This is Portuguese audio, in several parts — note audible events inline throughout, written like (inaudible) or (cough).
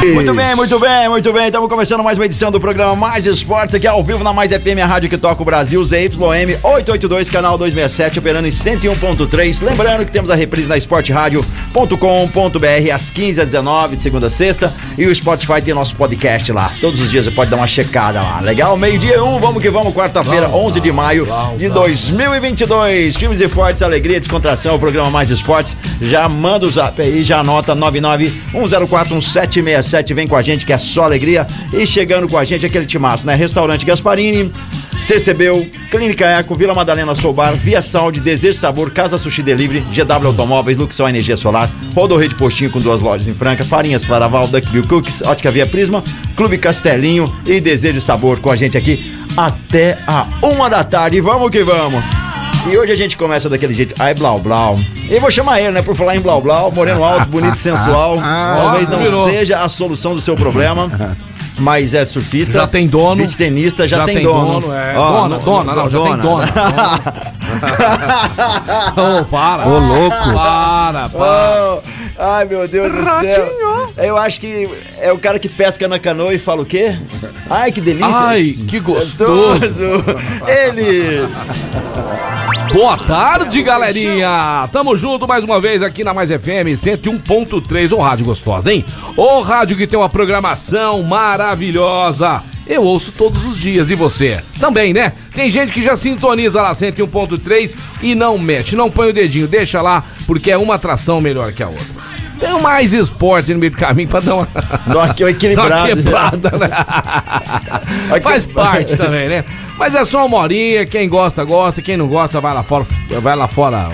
Muito bem, muito bem, muito bem. Estamos começando mais uma edição do programa Mais Esportes aqui ao vivo na Mais FM, a rádio que toca o Brasil, ZYM 882, canal 267, operando em 101.3. Lembrando que temos a reprise na esporteradio.com.br às 15 às 19 de segunda a sexta e o Spotify tem nosso podcast lá. Todos os dias você pode dar uma checada lá. Legal? Meio-dia um, vamos que vamos, quarta-feira, 11 de maio de 2022. Filmes e fortes, alegria, descontração, o programa Mais Esportes. Já manda o zap aí, já anota 991041767 vem com a gente que é só alegria. E chegando com a gente aquele timaço, né? Restaurante Gasparini, CCBU, Clínica Eco, Vila Madalena Soubar, Via Saúde, Desejo Sabor, Casa Sushi Delivery, GW Automóveis, Luxol Energia Solar, Rodorreio de Postinho com duas lojas em Franca, Farinhas Claraval, Duckville Cookies, Ótica Via Prisma, Clube Castelinho e Desejo Sabor com a gente aqui até a uma da tarde. Vamos que vamos! E hoje a gente começa daquele jeito, ai blau blau. E vou chamar ele, né? Por falar em blau blau, moreno alto, (laughs) bonito e sensual. Talvez não virou. seja a solução do seu problema. Mas é surfista. Já tem dono. beach tenista, já, tem, dono. é. Ó, dona, no- dona, não, já tem dona. (laughs) (laughs) Ô, para. Ô, louco. Para, para. Oh, ai, meu Deus do céu. Eu acho que é o cara que pesca na canoa e fala o quê? Ai, que delícia. Ai, que gostoso. Ele. Boa tarde, galerinha! Tamo junto mais uma vez aqui na Mais FM 101.3, ô rádio gostosa, hein? Ô rádio que tem uma programação maravilhosa. Eu ouço todos os dias, e você? Também, né? Tem gente que já sintoniza lá 101.3 e não mexe, não põe o dedinho, deixa lá, porque é uma atração melhor que a outra. Tem mais esporte no meio do caminho pra dar uma, Dá uma (laughs) dar uma equilibrada. quebrada, né? (laughs) Faz parte também, né? Mas é só uma horinha, quem gosta, gosta, quem não gosta, vai lá fora, vai lá fora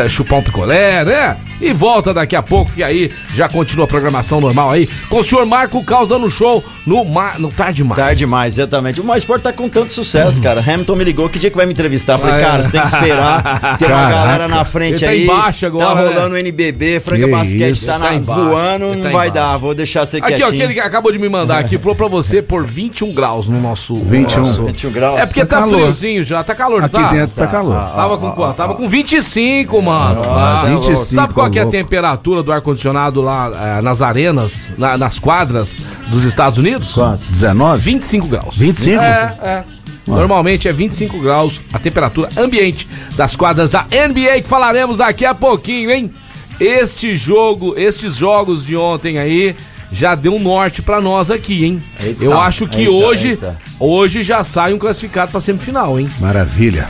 é, chupar um picolé, né? E volta daqui a pouco, que aí já continua a programação normal aí, com o senhor Marco Caos dando show no, ma, no Tarde Mais. Tarde demais, exatamente. O Mais Esporte tá com tanto sucesso, cara. Hamilton me ligou, que dia que vai me entrevistar? Eu Falei, Ah, é. cara, você tem que esperar. (laughs) Tem uma galera na frente Ele tá aí. embaixo agora, Tá né? rolando o NBB, Franca Que Basquete isso. tá, Ele tá na, embaixo, voando, ele não tá vai embaixo. dar. Vou deixar você Aqui, ó, quietinho. aquele que acabou de me mandar aqui, falou pra você por 21 graus no nosso... 21. nosso- 21 graus. É porque Tá tá, friozinho já, tá calor, Aqui tá? dentro tá calor. Tava com quanto? Tava com 25, mano. Ah, 25, Sabe qual que é a temperatura do ar-condicionado lá eh, nas arenas, na- nas quadras dos Estados Unidos? Quanto? 19? 25 graus. 25? É, é. Normalmente é 25 graus a temperatura ambiente das quadras da NBA que falaremos daqui a pouquinho, hein? Este jogo, estes jogos de ontem aí já deu um norte pra nós aqui, hein? Eita, Eu acho que eita, hoje, eita. hoje já sai um classificado pra semifinal, hein? Maravilha.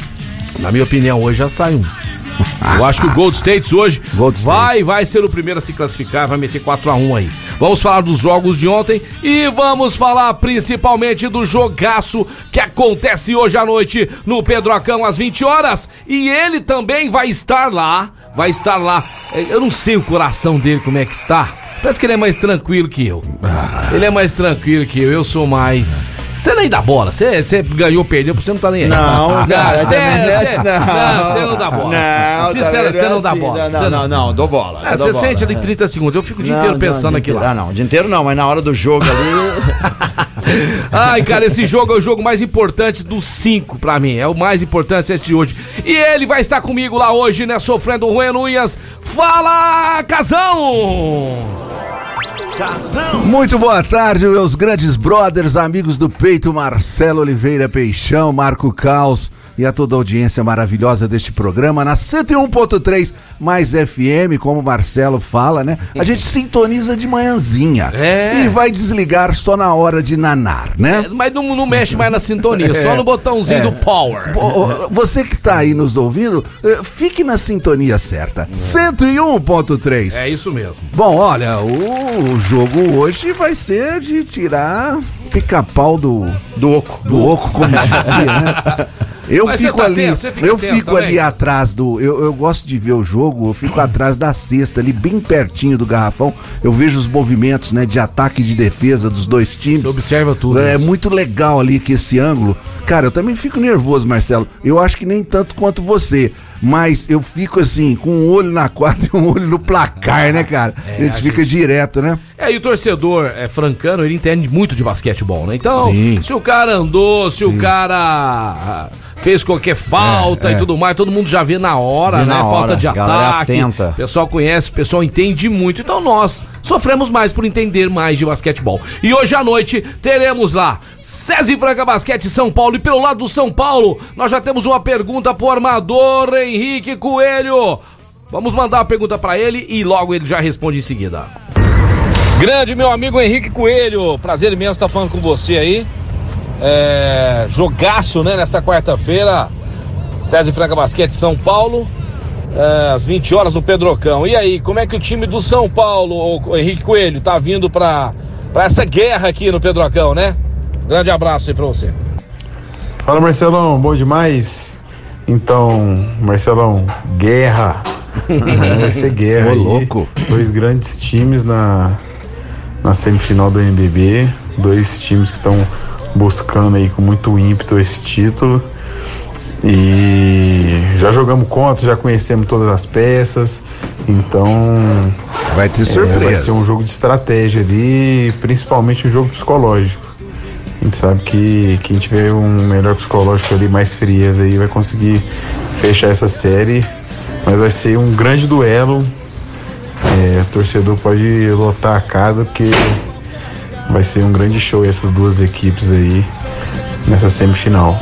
Na minha opinião, hoje já sai um. Eu acho que o Gold States hoje (laughs) Gold State. vai, vai ser o primeiro a se classificar, vai meter 4 a 1 aí. Vamos falar dos jogos de ontem e vamos falar principalmente do jogaço que acontece hoje à noite no Pedrocão às 20 horas. E ele também vai estar lá, vai estar lá. É, Eu não sei o coração dele como é que está. Parece que ele é mais tranquilo que eu. Ele é mais tranquilo que eu, eu sou mais. Você nem dá bola, você, você ganhou, perdeu, você não tá nem aí. Não, cara, você, não é você- assim, não, você não dá bola. Não, Sincero, você não é dá assim, bola. Não, não, não, não, dou bola. É, você sente ali é. 30 segundos. Eu fico o dia Não, inteiro não, pensando aqui lá. Ah, não, o dia inteiro não, mas na hora do jogo ali. (laughs) Ai, cara, esse jogo é o jogo mais importante dos cinco pra mim. É o mais importante esse de hoje. E ele vai estar comigo lá hoje, né? Sofrendo o Unhas. Fala, Casão! Muito boa tarde, meus grandes brothers, amigos do peito, Marcelo Oliveira Peixão, Marco Caos e a toda a audiência maravilhosa deste programa na 101.3 mais FM, como o Marcelo fala, né? A gente sintoniza de manhãzinha É. e vai desligar só na hora de nanar, né? É, mas não, não mexe mais na sintonia, (laughs) só no botãozinho É. do power. Você que tá aí nos ouvindo, eh, fique na sintonia certa. 101.3. É isso mesmo. Bom, olha, o jogo hoje vai ser de tirar pica-pau do, Do oco. do oco, como dizia, né? (laughs) Eu Mas fico tá ali, tenso, eu fico também? ali atrás do. Eu, eu gosto de ver o jogo, eu fico atrás da cesta, ali bem pertinho do garrafão. Eu vejo os movimentos, né, de ataque e de defesa dos dois times. Você observa tudo, É muito legal ali que esse ângulo. Cara, eu também fico nervoso, Marcelo. Eu acho que nem tanto quanto você. Mas eu fico assim, com um olho na quadra (laughs) e um olho no placar, né, cara? É, a gente fica direto, né? É, e o torcedor é, francano, ele entende muito de basquetebol, né? Então, Sim. se o cara andou, se o cara fez qualquer falta É, e é. tudo mais, todo mundo já vê na hora, Vê né? na falta hora, de galera ataque. atenta. O pessoal conhece, o pessoal entende muito. Então nós sofremos mais por entender mais de basquetebol. E hoje à noite teremos lá César Franca Basquete São Paulo. E pelo lado do São Paulo, nós já temos uma pergunta pro armador Henrique Coelho. Vamos mandar a pergunta pra ele e logo ele já responde em seguida. Grande meu amigo Henrique Coelho, prazer imenso estar falando com você aí. É, jogaço, né, nesta quarta-feira. César Franca Basquete São Paulo, é, às 20 horas no Pedrocão. E aí, como é que o time do São Paulo, o Henrique Coelho, tá vindo pra essa guerra aqui no Pedrocão, né? Grande abraço aí pra você. Fala Marcelão, bom demais? Então, Marcelão, guerra. (laughs) Vai ser guerra. Ô, louco. Dois grandes times na, na semifinal do NBB. Dois times que estão buscando aí com muito ímpeto esse título. E já jogamos contra, já conhecemos todas as peças. Então, Vai ter é, surpresa. vai ser um jogo de estratégia ali, principalmente um jogo psicológico. A gente sabe que quem tiver um melhor psicológico ali, mais frieza aí, vai conseguir fechar essa série. Mas vai ser um grande duelo. É, o torcedor pode lotar a casa, porque vai ser um grande show essas duas equipes aí nessa semifinal.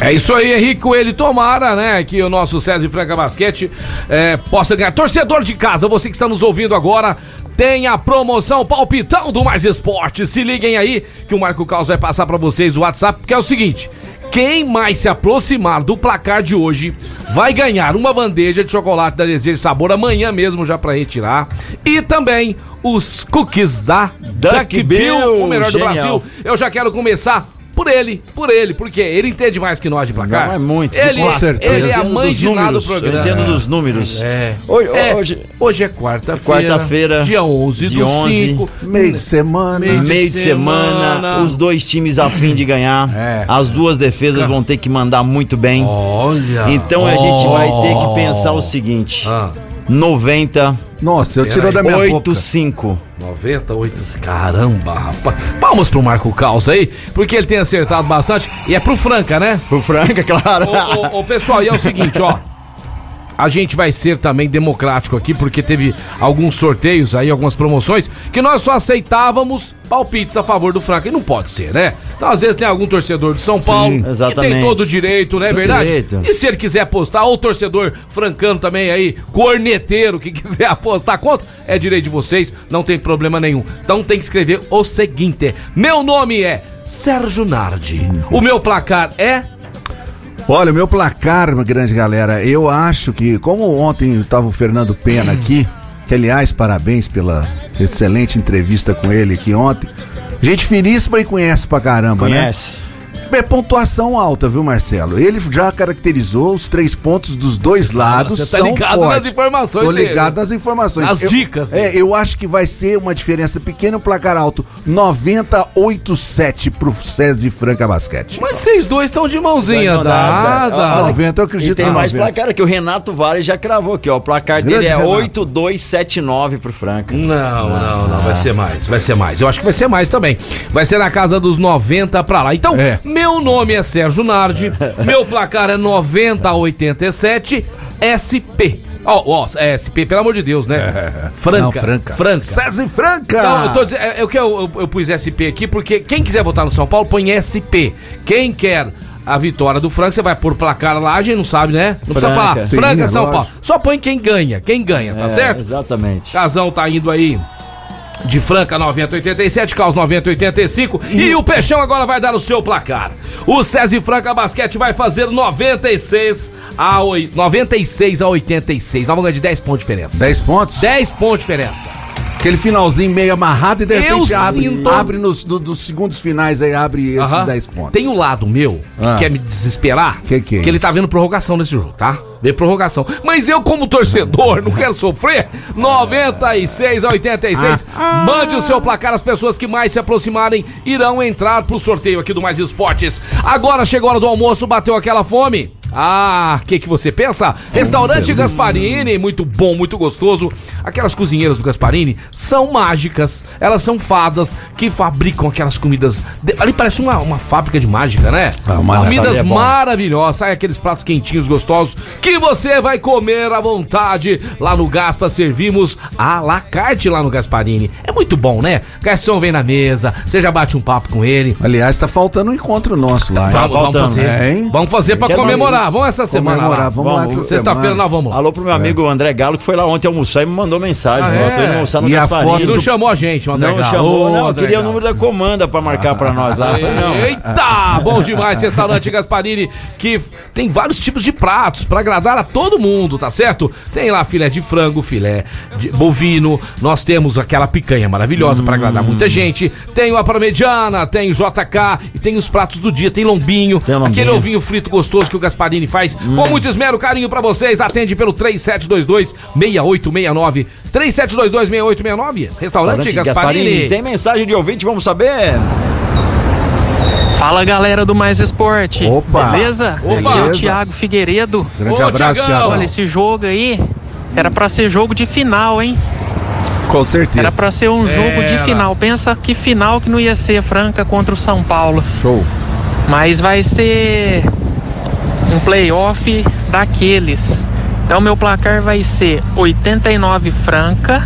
É isso aí, Henrique Coelho. Tomara, né, que o nosso César Franca Basquete é, possa ganhar. Torcedor de casa, você que está nos ouvindo agora, tem a promoção Palpitão do Mais Esporte. Se liguem aí que o Marco Caos vai passar para vocês o WhatsApp, que é o seguinte. Quem mais se aproximar do placar de hoje vai ganhar uma bandeja de chocolate da Desejo Sabor amanhã mesmo já para retirar. E também os cookies da Duck, Bill, Bill, o melhor genial. do Brasil. Eu já quero começar por ele, por ele, porque ele entende mais que nós de placar. Não, é muito, Ele, com certeza. ele é a mãe dos de nada do números, programa. Eu entendo dos números. É. Hoje, É, hoje hoje é quarta-feira. Quarta-feira, Dia 11 dia do 11. 5. Meio de semana. Meio de meio de semana, semana. os dois times a fim de ganhar. É. As duas defesas vão ter que mandar muito bem. Olha. Então a gente vai ter que pensar o seguinte: Ah, 90, Nossa, eu tirou da minha 8, boca. 5. 98. Caramba, rapaz. Palmas pro Marco Caos aí, porque ele tem acertado bastante. E é pro Franca, né? Pro Franca, (laughs) claro. Ô, ô, ô, pessoal, e é o seguinte, ó. A gente vai ser também democrático aqui, porque teve alguns sorteios aí, algumas promoções, que nós só aceitávamos palpites a favor do Franca. E não pode ser, né? Então, às vezes, tem algum torcedor de São Paulo que tem exatamente. todo o direito, não é verdade? Direito. E se ele quiser apostar, ou torcedor francano também aí, corneteiro, que (laughs) quiser apostar contra, é direito de vocês, não tem problema nenhum. Então tem que escrever o seguinte: meu nome é Sérgio Nardi. O meu placar é. Olha, o meu placar, grande galera, eu acho que, como ontem estava o Fernando Pena aqui, que aliás, parabéns pela excelente entrevista com ele aqui ontem. Gente finíssima e conhece pra caramba, né? É pontuação alta, viu, Marcelo? Ele já caracterizou os três pontos dos dois lados. você tá são ligado fortes. nas informações Tô dele. ligado nas informações. Nas Eu- dicas É, dele. eu acho que vai ser uma diferença pequena, um placar alto. 98,7 pro César Franca Basquete. Mas vocês dois estão de mãozinha Não dá, dada. dá. 90 eu E acredito tem no mais 90. placar que o Renato Vale já cravou aqui, ó. O placar Grande dele é Renato. 8279 pro Franca. Não, não, não, vai ser mais, vai ser mais. Eu acho que vai ser mais também. Vai ser na casa dos 90 pra lá. Então, É. meu nome é Sérgio Nardi, (laughs) meu placar é 90 a 87 SP. Ó, ó, é SP, pelo amor de Deus, né? (laughs) Franca. Não, Franca. Franca. César Franca! Não, eu tô dizendo, é, é o que eu, eu, eu pus SP aqui, porque quem quiser votar no São Paulo, põe SP. Quem quer a vitória do Franca, você vai pôr placar lá, a gente não sabe, né? Não precisa Franca. falar. Sim, Franca, é São lógico. Paulo. Só põe quem ganha, quem ganha, tá É, certo? Exatamente. Casão tá indo aí de Franca 9087, Caos 9085 e o Peixão agora vai dar o seu placar. O César Franca Basquete vai fazer 96 a, oi- 96 a 86. Nós vamos ganhar de 10 pontos de diferença. 10 pontos? 10 pontos de diferença. Aquele finalzinho meio amarrado e de repente Eu abre, sinto- abre nos, do- dos segundos finais aí, abre esses Aham. 10 pontos. Tem um lado meu que Ah. quer me desesperar. Que que é ele isso? tá vendo prorrogação nesse jogo, tá? Vê prorrogação. Mas eu, como torcedor, não quero sofrer. 96 a 86. Ah. Mande o seu placar. As pessoas que mais se aproximarem irão entrar pro sorteio aqui do Mais Esportes. Agora chegou a hora do almoço, bateu aquela fome. Ah, o que, que você pensa? Restaurante Gasparini, muito bom, muito gostoso. Aquelas cozinheiras do Gasparini são mágicas. Elas são fadas que fabricam aquelas comidas. de- Ali parece uma, uma fábrica de mágica, né? Ah, uma- comidas é bom. maravilhosas. Sai aqueles pratos quentinhos, gostosos, que você vai comer à vontade. Lá no Gaspa servimos a la carte lá no Gasparini. É muito bom, né? Garçom vem na mesa, você já bate um papo com ele. Aliás, tá faltando um encontro nosso lá. hein? Vamos, vamos faltando, fazer. é, hein? Vamos fazer pra comemorar. Vamos essa semana. Comemorar, lá. vamos lá essa Sexta-feira nós vamos lá. Alô pro meu amigo André Galo, que foi lá ontem almoçar e me mandou mensagem. Ah, é? Tô indo almoçar no E a foto Não do- chamou a gente, o André Não Galo. chamou, Ô, não. André Queria o Galo. número da comanda pra marcar pra nós lá. (laughs) Não. Eita, bom demais, restaurante Gasparini, que tem vários tipos de pratos pra agradar a todo mundo, tá certo? Tem lá filé de frango, filé de bovino, nós temos aquela picanha maravilhosa pra agradar muita gente, tem o parmegiana, tem o JK e tem os pratos do dia, tem lombinho, Tem lombinho. aquele ovinho frito gostoso que o Gasparini faz, com muito esmero, carinho pra vocês, atende pelo 3722 6869, 3722 6869, restaurante Restaurante Gasparini. Tem mensagem de ouvinte, vamos saber? Fala galera do Mais Esporte. Opa. Beleza? Opa. Aqui é o. Thiago Figueiredo. Grande Ô, abraço, Thiagão. Thiago. Olha, esse jogo aí era pra ser jogo de final, hein? Com certeza. Era pra ser um jogo de Era. final. Pensa que final que não ia ser Franca contra o São Paulo. Show. Mas vai ser um playoff daqueles. Então meu placar vai ser 89 Franca,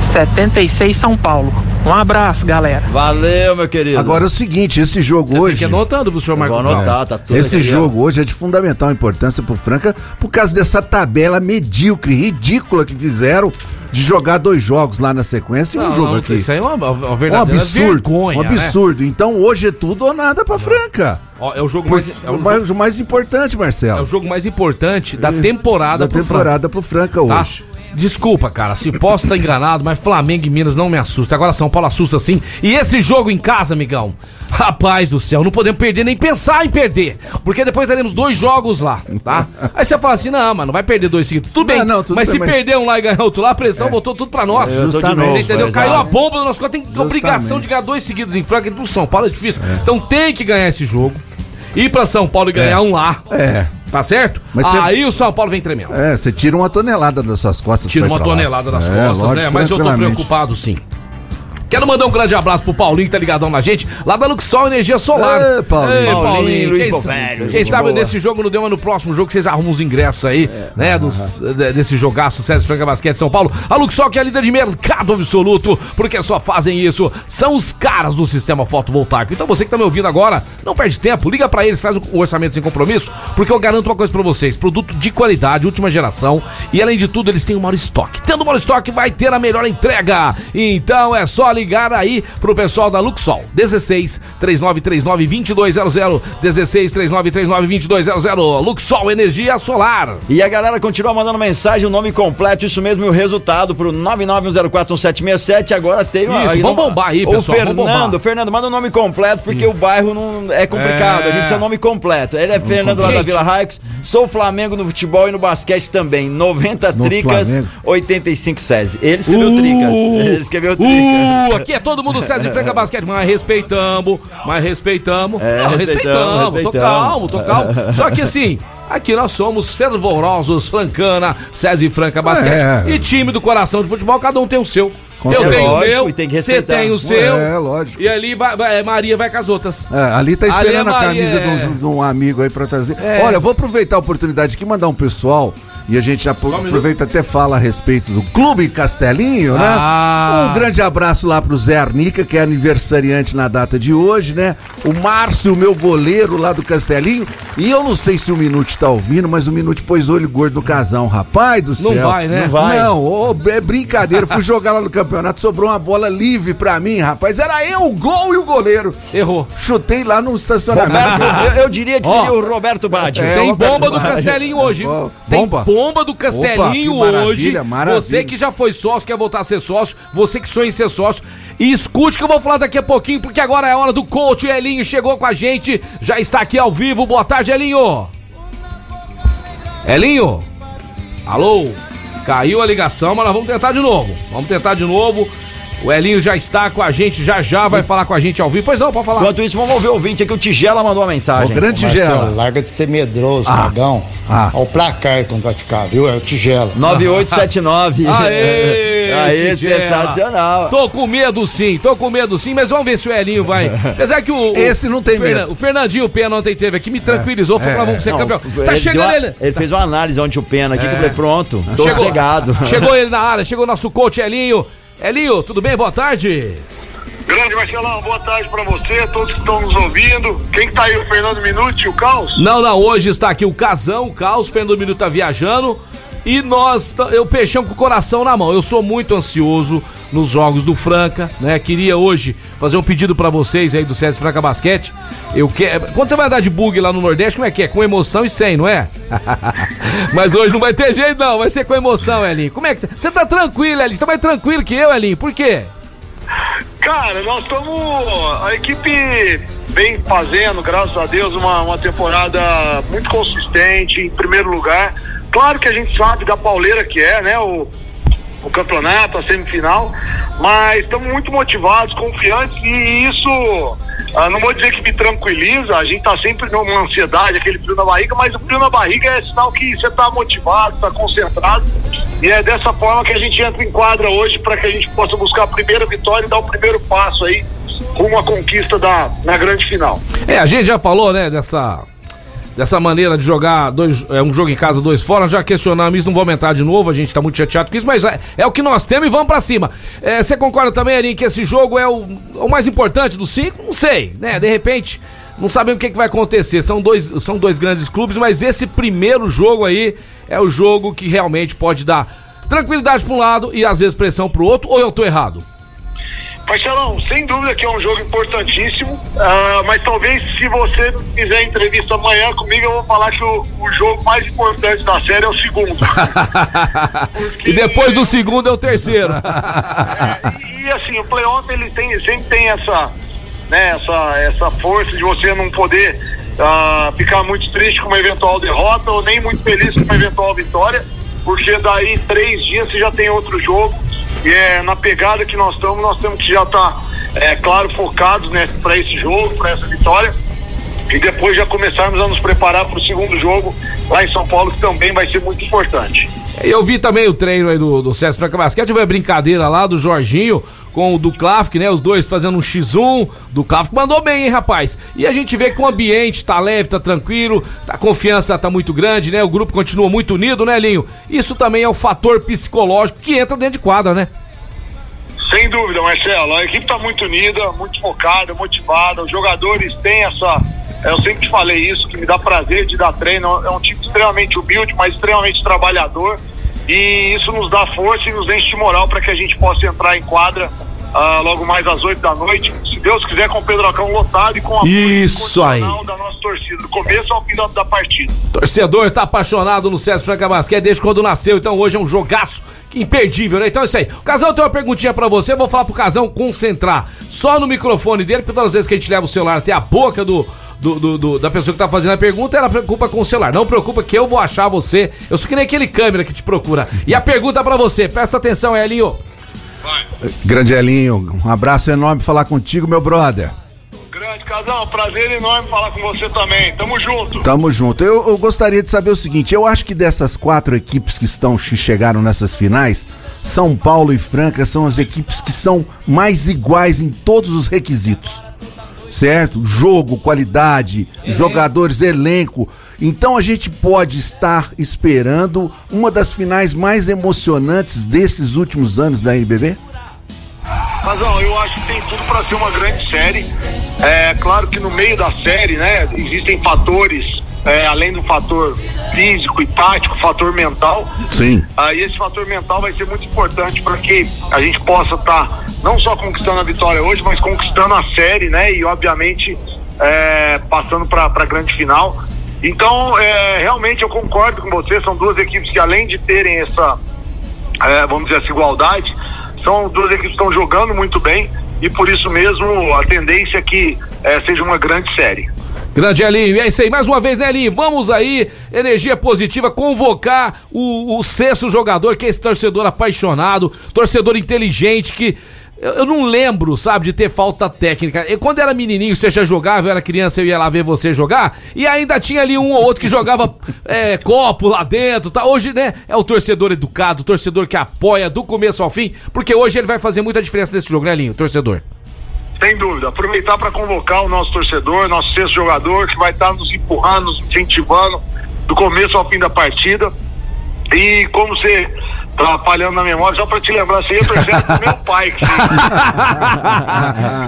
76 São Paulo. Um abraço, galera. Valeu, meu querido. Agora é o seguinte, esse jogo Você tem hoje. que ir anotando, viu, senhor Vou Marco anotar, tá tudo Esse aqui, ó. jogo hoje é de fundamental importância pro Franca por causa dessa tabela medíocre, ridícula que fizeram de jogar dois jogos lá na sequência e um Não, jogo não, aqui. Isso aí é uma, uma Um verdadeira absurdo, vergonha, um né? absurdo. Então hoje é tudo ou nada pra Franca. Ó, é o jogo mais, é o, mais, mais importante, é Marcelo. o jogo mais importante da temporada da pro temporada pro Franca Franca, tá? Desculpa, cara, se posso estar enganado, mas Flamengo e Minas não me assusta. Agora São Paulo assusta sim. E esse jogo em casa, amigão? Rapaz do céu, não podemos perder nem pensar em perder. Porque depois teremos dois jogos lá, tá? Aí você fala assim: não, mano, não vai perder dois seguidos. Tudo bem, Não, não, tudo mas bem, se mas- perder um lá e ganhar outro lá, a pressão voltou tudo pra nós. De Justamente. Você entendeu? Caiu a bomba do nosso tem Justamente. obrigação de ganhar dois seguidos em Franca do São Paulo é difícil. Então tem que ganhar esse jogo. Ir pra São Paulo e ganhar um lá. É. Tá certo? Mas Aí o São Paulo vem tremendo. É, você tira uma tonelada das suas costas. Tira uma lá. tonelada das É, costas, lógico, né? Mas eu tô preocupado sim. Quero mandar um grande abraço pro Paulinho que tá ligadão na gente, lá da Luxol Energia Solar. Ê, Paulinho. Ei, Paulinho, Luiz Quem, Bovelho, quem sabe boa. nesse jogo não deu, mas no próximo jogo vocês arrumam os ingressos aí, né? Dos, de- desse jogaço César Franca Basquete São Paulo. A Luxol que é a líder de mercado absoluto, porque só fazem isso. São os caras do sistema fotovoltaico. Então você que tá me ouvindo agora, não perde tempo, liga pra eles, faz o orçamento sem compromisso, porque eu garanto uma coisa pra vocês: produto de qualidade, última geração, e além de tudo, eles têm o maior estoque. Tendo o maior estoque, vai ter a melhor entrega. Então é só ligar aí pro pessoal da Luxol. 16 3939 2200. 16 3939 2200. Luxol Energia Solar. E a galera continua mandando mensagem, o nome completo, isso mesmo, e o resultado pro 991041767. Agora tem uma- Isso, aí vamos não- bombar aí, o pessoal, vamos Fernando. Fernando, manda o nome completo, porque o bairro não é complicado. É. A gente precisa o nome completo. Ele é Fernando lá da. Vila Raicos. Sou Flamengo no futebol e no basquete também. 90 No tricas, Flamengo. 85 SESI. Ele escreveu tricas. Ele escreveu tricas. Aqui é todo mundo César de Franca Basquete, mas respeitamos, mas respeitamos. É, Não, respeitamos, respeitamos, tô calmo, tô calmo. Só que assim, aqui nós somos fervorosos, Francana, César e Franca Basquete. É. E time do coração de futebol, cada um tem o seu. Com Eu tenho o Lógico, meu, e tem que você respeitar. tem o seu. É, lógico. E ali vai, vai- Maria vai com as outras. É, ali tá esperando Ali é a camisa Maria, de, um, de um amigo aí pra trazer. É. Olha, eu vou aproveitar a oportunidade aqui e mandar um pessoal. E a gente já aproveita até fala a respeito do Clube Castelinho, né? Ah. Um grande abraço lá pro Zé Arnica, que é aniversariante na data de hoje, né? O Márcio, meu goleiro lá do Castelinho. E eu não sei se o Minute tá ouvindo, mas o Minute pôs olho gordo no casão. Rapaz do Não céu. vai, né? Não vai. Não, ô, é brincadeira. Fui jogar lá no campeonato, sobrou uma bola livre pra mim, rapaz. Era eu, o gol e o goleiro. Errou. Chutei lá no estacionamento. Roberto, eu, eu diria que seria o Roberto Baggio. É, Tem Roberto bomba do Baggio. Castelinho hoje. Ó, Tem bomba? Bomba do Castelinho Opa, maravilha, hoje. maravilha. Você que já foi sócio, quer voltar a ser sócio, você que sonha em ser sócio, e escute que eu vou falar daqui a pouquinho, porque agora é a hora do coach. Elinho chegou com a gente, já está aqui ao vivo. Boa tarde, Elinho. Elinho? Alô? Caiu a ligação, mas nós vamos tentar de novo. Vamos tentar de novo. O Elinho já está com a gente, já já vai falar com a gente ao vivo. Pois não, pode falar. Enquanto isso, vamos ouvir o ouvinte aqui. O Tigela mandou uma O mensagem. grande Marcelo, Tigela. larga de ser medroso, Ah. cagão. Ah. Olha o placar quando vai ficar, viu? É o Tigela. 9879. (laughs) Aê, (laughs) Aê, Tigela. sensacional. Tô com medo sim, tô com medo sim, mas vamos ver se o Elinho vai. Apesar que o. o- Esse não tem o Fernan- medo. O Fernandinho Pena ontem teve aqui, me tranquilizou, falou que nós vamos ser Não, campeão. Tá ele chegando a- ele. Ele fez uma análise ontem o Pena aqui que eu falei, pronto, tô Chegou. sossegado. (laughs) Chegou ele na área, chegou nosso coach Elinho. Elinho, tudo bem? Boa tarde. Grande Marcelão, boa tarde pra você, todos que estão nos ouvindo. Quem que tá aí, o Fernando Minuti, o Caos? Não, não, hoje está aqui o Casão, o Caos, o Fernando Minuto tá viajando. E nós, eu peixão com o coração na mão. Eu sou muito ansioso nos jogos do Franca, né? Queria hoje fazer um pedido pra vocês aí do César Franca Basquete. Eu quero. Quando você vai andar de bug lá no Nordeste, como é que é? Com emoção e sem, não é? (laughs) Mas hoje não vai ter jeito, não. Vai ser com emoção, Elinho. Como é que. Você tá tranquilo, Elinho? Você tá mais tranquilo que eu, Elinho? Por quê? Cara, nós estamos. A equipe vem fazendo, graças a Deus, uma, uma temporada muito consistente, em primeiro lugar. Claro que a gente sabe da pauleira que é, né? O, o campeonato, a semifinal, mas estamos muito motivados, confiantes e isso, ah, não vou dizer que me tranquiliza, a gente está sempre numa ansiedade, aquele frio na barriga, mas o frio na barriga é sinal que você está motivado, está concentrado e é dessa forma que a gente entra em quadra hoje para que a gente possa buscar a primeira vitória e dar o primeiro passo aí rumo à conquista da, na grande final. É, a gente já falou, né, dessa dessa maneira de jogar dois, é, um jogo em casa, dois fora, já questionamos isso, não vou aumentar de novo, a gente tá muito chateado com isso, mas é, é o que nós temos e vamos pra cima. É, Você concorda também, Erin, que esse jogo é o, o mais importante dos cinco? Não sei, né, de repente, não sabemos o que, que vai acontecer, são dois, são dois grandes clubes, mas esse primeiro jogo aí é o jogo que realmente pode dar tranquilidade pra um lado e às vezes pressão pro outro, ou eu tô errado? Marcelão, sem dúvida que é um jogo importantíssimo, ah, mas talvez se você fizer entrevista amanhã comigo, eu vou falar que o, o jogo mais importante da série é o segundo. (laughs) e depois do segundo é o terceiro. e, e, assim, o playoff ele tem, sempre tem essa, né, essa, essa força de você não poder ah, ficar muito triste com uma eventual derrota ou nem muito feliz com uma eventual vitória, porque daí três dias você já tem outro jogo. E é na pegada que nós estamos, nós temos que já estar, é, claro, focados né, para esse jogo, para essa vitória. E depois já começarmos a nos preparar para o segundo jogo lá em São Paulo, que também vai ser muito importante. Eu vi também o treino aí do, do César Franca Basquete, foi a brincadeira lá do Jorginho com o do Klafk, né? Os dois fazendo um X1. Do Klafk mandou bem, hein, rapaz? E a gente vê que o ambiente tá leve, tá tranquilo, a confiança tá muito grande, né? O grupo continua muito unido, né, Linho? Isso também é o fator psicológico que entra dentro de quadra, né? Sem dúvida, Marcelo. A equipe está muito unida, muito focada, motivada. Os jogadores têm essa. Eu sempre te falei isso, que me dá prazer de dar treino. É um time extremamente humilde, mas extremamente trabalhador. E isso nos dá força e nos enche de moral para que a gente possa entrar em quadra ah, logo mais às 8 da noite. Se Deus quiser, com o Pedrocão lotado e com a Isso aí. da nossa torcida, do começo ao fim da, da partida. Torcedor tá apaixonado no César Franca Basquete desde quando nasceu, então hoje é um jogaço imperdível, né? Então é isso aí. O Casão tem uma perguntinha pra você, eu vou falar pro Casão concentrar só no microfone dele, porque todas as vezes que a gente leva o celular até a boca do, do, do- do- da pessoa que tá fazendo a pergunta, ela preocupa com o celular. Não preocupa que eu vou achar você. Eu sou que nem aquele câmera que te procura. E a pergunta pra você, presta atenção, Elinho. Grande Elinho, um abraço enorme falar contigo, meu brother. Grande Casão, prazer enorme falar com você também. Tamo junto. Tamo junto. Eu, eu gostaria de saber o seguinte: eu acho que dessas quatro equipes que estão que chegaram nessas finais, São Paulo e Franca são as equipes que são mais iguais em todos os requisitos. Certo? Jogo, qualidade, jogadores, elenco. Então a gente pode estar esperando uma das finais mais emocionantes desses últimos anos da NBB? Razão, eu acho que tem tudo para ser uma grande série. É claro que no meio da série, né, existem fatores, é, além do fator físico e tático, fator mental. Sim. Aí esse fator mental vai ser muito importante para que a gente possa estar não só conquistando a vitória hoje, mas conquistando a série, né? E obviamente é, passando para a grande final. Então, é, realmente eu concordo com você, são duas equipes que além de terem essa, é, vamos dizer, essa igualdade, são duas equipes que estão jogando muito bem e por isso mesmo a tendência é que é, seja uma grande série. Grande Elinho, é isso aí, mais uma vez, né, Elinho? Vamos aí, energia positiva, convocar o, o sexto jogador, que é esse torcedor apaixonado, torcedor inteligente, que eu, eu não lembro, sabe, de ter falta técnica. Eu, quando era menininho, você já jogava, eu era criança, eu ia lá ver você jogar, e ainda tinha ali um ou outro que jogava (laughs) é, copo lá dentro, tá? Hoje, né, é o torcedor educado, o torcedor que apoia do começo ao fim, porque hoje ele vai fazer muita diferença nesse jogo, né, Elinho, torcedor? Sem dúvida. Aproveitar para convocar o nosso torcedor, nosso sexto jogador, que vai estar nos empurrando, nos incentivando do começo ao fim da partida. E como você falhando na memória, só para te lembrar, você pro meu pai.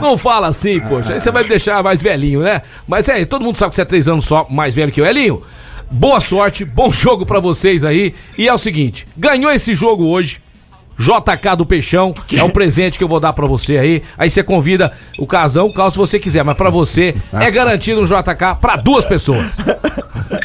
Não fala assim, poxa. Aí você vai me deixar mais velhinho, né? Mas é, todo mundo sabe que você é três anos só mais velho que eu. Elinho, boa sorte, bom jogo pra vocês aí. E é o seguinte: ganhou esse jogo hoje. JK do Peixão, é um presente que eu vou dar pra você aí. Aí você convida o casão, o caso se você quiser, mas pra você é garantido um JK pra duas pessoas.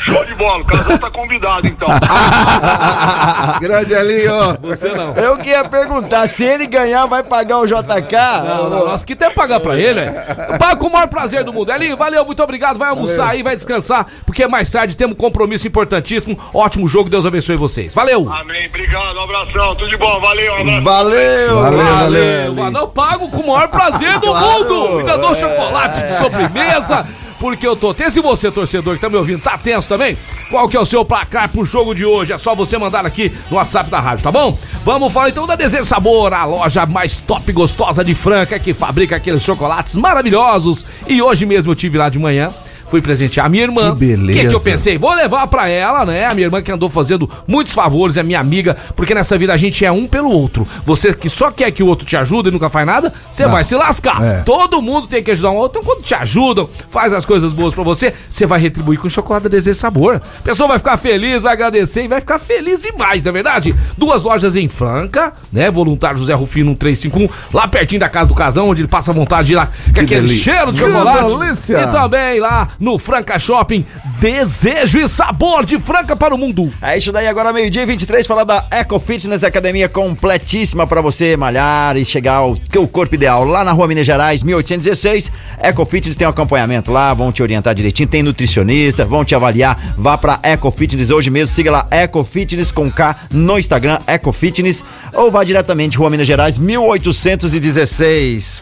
Show de bola, o casal tá convidado então. (laughs) Grande Elinho. Você não. Eu que ia perguntar, se ele ganhar, vai pagar o JK? Não, não, nós que tem que pagar pra ele, né? Paga com o maior prazer do mundo. Elinho, valeu, muito obrigado. Vai almoçar aí, vai descansar, porque mais tarde temos um compromisso importantíssimo. Ótimo jogo, Deus abençoe vocês. Valeu! Amém, obrigado, um abração, tudo de bom, valeu, um abraço. Valeu! Valeu, valeu. Valeu. Eu pago com o maior prazer do (laughs) mundo. Ainda dou chocolate de sobremesa. Porque eu tô tenso e você, torcedor que tá me ouvindo, tá tenso também? Qual que é o seu placar pro jogo de hoje? É só você mandar aqui no WhatsApp da rádio, tá bom? Vamos falar então da Desejo Sabor, a loja mais top e gostosa de Franca que fabrica aqueles chocolates maravilhosos. E hoje mesmo eu tive lá de manhã. Fui presentear a minha irmã. Que beleza. que, que eu pensei? Vou levar pra ela, né? A minha irmã que andou fazendo muitos favores, é minha amiga, porque nessa vida a gente é um pelo outro. Você que só quer que o outro te ajude e nunca faz nada, você vai se lascar. É. Todo mundo tem que ajudar um outro. Então, quando te ajudam, faz as coisas boas pra você, você vai retribuir com chocolate da Desejo Sabor. A pessoa vai ficar feliz, vai agradecer e vai ficar feliz demais, não é verdade? Duas lojas em Franca, né? Voluntário José Rufino 1351, lá pertinho da casa do casão, onde ele passa vontade de ir lá com aquele delícia. cheiro de Que chocolate. delícia. E também lá no Franca Shopping, desejo e sabor de Franca para o mundo. É isso daí, agora meio-dia e 23, falar da Eco Fitness Academia completíssima pra você malhar e chegar ao teu corpo ideal. Lá na rua Minas Gerais, 1816, Eco Fitness tem um acompanhamento lá, vão te orientar direitinho, tem nutricionista, vão te avaliar. Vá pra Eco Fitness hoje mesmo, siga lá Eco Fitness com K no Instagram, Eco Fitness, ou vá diretamente, rua Minas Gerais, 1816.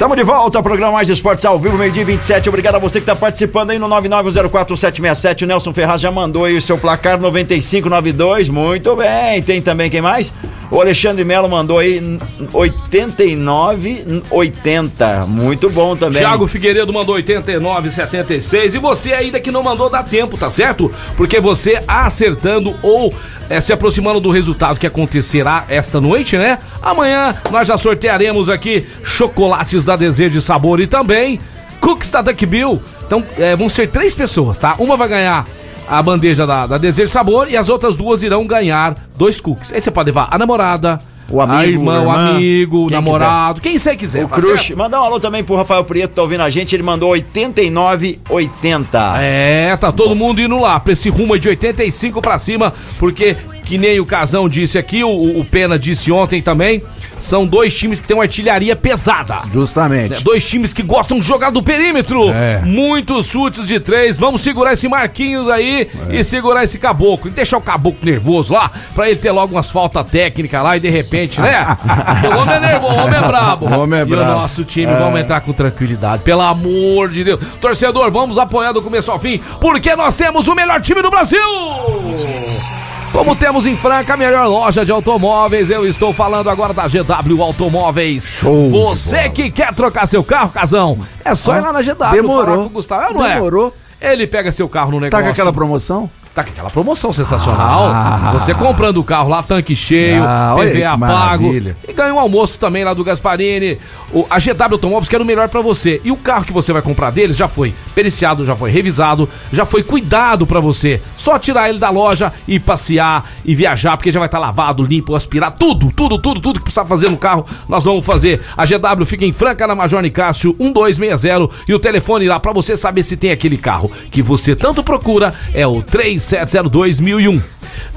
Estamos de volta programa Mais Esportes ao vivo, meio-dia e 27. Obrigado a você que está participando aí no 9904767. O Nelson Ferraz já mandou aí o seu placar 9592. Muito bem. Tem também quem mais? O Alexandre Melo mandou aí 8980. Muito bom também. Thiago Figueiredo mandou 89,76. E você ainda que não mandou, dá tempo, tá certo? Porque você acertando ou eh, se aproximando do resultado que acontecerá esta noite, né? Amanhã nós já sortearemos aqui chocolates da Desejo de Sabor e também cookies da Duck Bill. Então eh, vão ser três pessoas, tá? Uma vai ganhar a bandeja da, da Desejo de Sabor e as outras duas irão ganhar dois cookies. Aí você pode levar a namorada. O amigo, a irmã, o amigo, o namorado, quem você quiser. O tá Crush. Mandar um alô também pro Rafael Prieto, tá ouvindo a gente. Ele mandou 8980. É, tá todo mundo indo lá pra esse rumo de 85 pra cima, porque que nem o Casão disse aqui, o, o Pena disse ontem também, são dois times que têm uma artilharia pesada. Justamente. né? Dois times que gostam de jogar do perímetro. É. Muitos chutes de três. Vamos segurar esse Marquinhos aí e segurar esse caboclo. E deixar o caboclo nervoso lá, pra ele ter logo umas faltas técnicas lá e de repente, né? (laughs) o homem é nervoso, o homem é brabo. O homem é e brabo. o nosso time, vamos entrar com tranquilidade. Pelo amor de Deus. Torcedor, vamos apoiar do começo ao fim, porque nós temos o melhor time do Brasil! Como temos em Franca a melhor loja de automóveis, eu estou falando agora da GW Automóveis. Show Você que quer trocar seu carro, Casão, é só ir lá na GW. Demorou. falar com o Gustavo. É, ou não é? Demorou. Ele pega seu carro no Tá negócio. com aquela promoção? Tá aquela promoção sensacional. Ah. Você comprando o carro lá, tanque cheio, Ah, PVA que pago. E ganha um almoço também lá do Gasparini. O, a GW Automóveis quer o melhor pra você. E o carro que você vai comprar deles já foi periciado, já foi revisado, já foi cuidado pra você. Só tirar ele da loja e passear e viajar, porque já vai estar lavado, limpo, aspirar, tudo, tudo, tudo, tudo que precisar fazer no carro, nós vamos fazer. A GW fica em Franca, na Major Nicásio 1260 e o telefone lá pra você saber se tem aquele carro que você tanto procura é o 3702.001.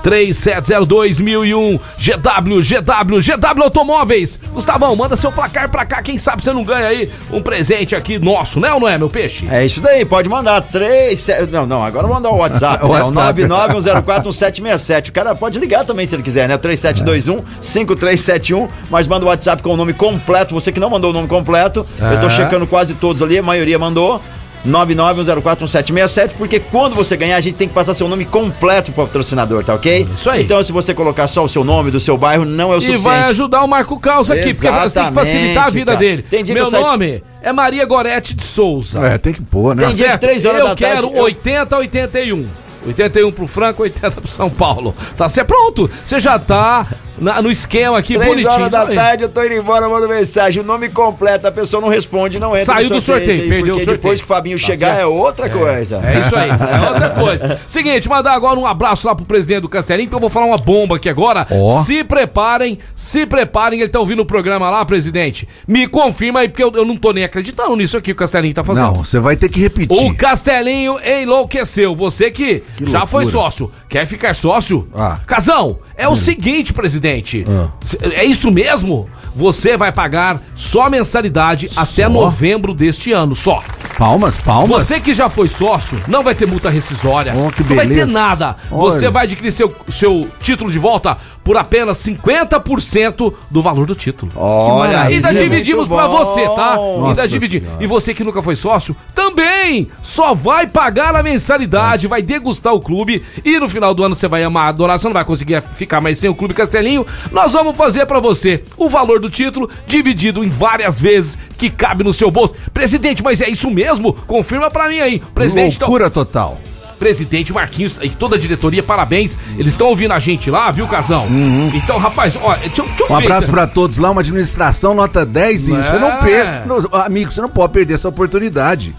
3702.001 GW, GW, GW Automóveis. Gustavão, manda seu placar pra cá, quem sabe você não ganha aí um presente aqui nosso, né ou não é, meu peixe? É isso daí, pode mandar. 3. Não, não, agora mandar o WhatsApp. O (laughs) né? O WhatsApp. 991041767. O cara pode ligar também se ele quiser, né? 3721-5371. Mas manda o WhatsApp com o nome completo. Você que não mandou o nome completo, eu tô É. checando quase todos ali, a maioria mandou. 991041767, porque quando você ganhar, a gente tem que passar seu nome completo pro patrocinador, tá ok? Isso aí. Então, se você colocar só o seu nome do seu bairro, não é o E suficiente. vai ajudar o Marco Caos aqui, porque você tem que facilitar a vida cara. dele. Que Meu nome é Maria Gorete de Souza. É, tem que pôr, né? Tem que três horas eu da tarde, quero eu- 80 81. 81 pro Franco, 80 pro São Paulo. Tá certo? Pronto. Você já tá na- no esquema aqui, Três bonitinho. horas da aí. tarde, eu tô indo embora, mando mensagem. O nome completo, a pessoa não responde, não entra Saiu do sorteio, Tem, perdeu o porque sorteio. depois que o Fabinho Tá chegar certo. é outra coisa. É isso aí, é (laughs) outra coisa. Seguinte, mandar agora um abraço lá pro presidente do Castelinho, que eu vou falar uma bomba aqui agora. Ó. Se preparem, se preparem, ele tá ouvindo o programa lá, presidente. Me confirma aí, porque eu, eu não tô nem acreditando nisso aqui que o Castelinho tá fazendo. Não, você vai ter que repetir. O Castelinho enlouqueceu. Você que, Que já loucura. foi sócio, quer ficar sócio? Ah. Casão, é o seguinte, presidente. Ah. É isso mesmo? Você vai pagar só mensalidade até Só? novembro deste ano, só. Palmas, palmas. Você que já foi sócio, não vai ter multa rescisória. Oh, que não vai ter beleza. nada. Olha. Você vai adquirir seu, seu título de volta por apenas 50% do valor do título. Olha. Ainda é dividimos bom. você, tá? Ainda Nossa dividimos. Senhora. E você que nunca foi sócio, também só vai pagar a É. mensalidade, vai degustar o clube e no final do ano você vai amar, adorar, você não vai conseguir ficar mais sem o Clube Castelinho. Nós vamos fazer pra você o valor do título dividido em várias vezes que cabe no seu bolso. Presidente, mas é isso mesmo? Confirma pra mim aí. Presidente, então, Loucura total. presidente Marquinhos e toda a diretoria, parabéns. Eles estão ouvindo a gente lá, viu, Casão? Então, rapaz, ó, deixa, eu- deixa eu Um ver abraço pra todos lá, uma administração nota 10 e É. você não perca. não, Amigo, você não pode perder essa oportunidade.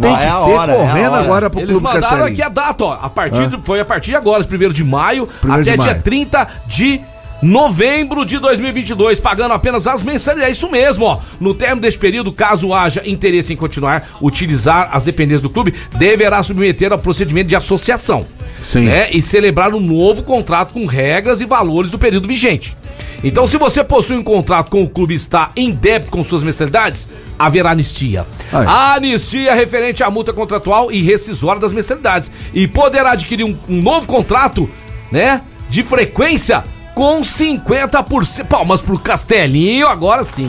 Tem Não, que é ser hora, é correndo hora. agora pro Eles Clube mandaram Castelinho. aqui a data, ó. A partir de- foi a partir de agora, 1 de maio, Primeiro até de dia maio. 30 de novembro de 2022, pagando apenas as mensalidades. É isso mesmo, ó. No término deste período, caso haja interesse em continuar utilizar as dependências do clube, deverá submeter ao procedimento de associação. Sim. Né? E celebrar um novo contrato com regras e valores do período vigente. Então, se você possui um contrato com o clube e está em débito com suas mensalidades, haverá anistia. A anistia referente à multa contratual e rescisória das mensalidades. E poderá adquirir um, um novo contrato, né? De frequência com 50%. Palmas pro Castelinho, agora sim.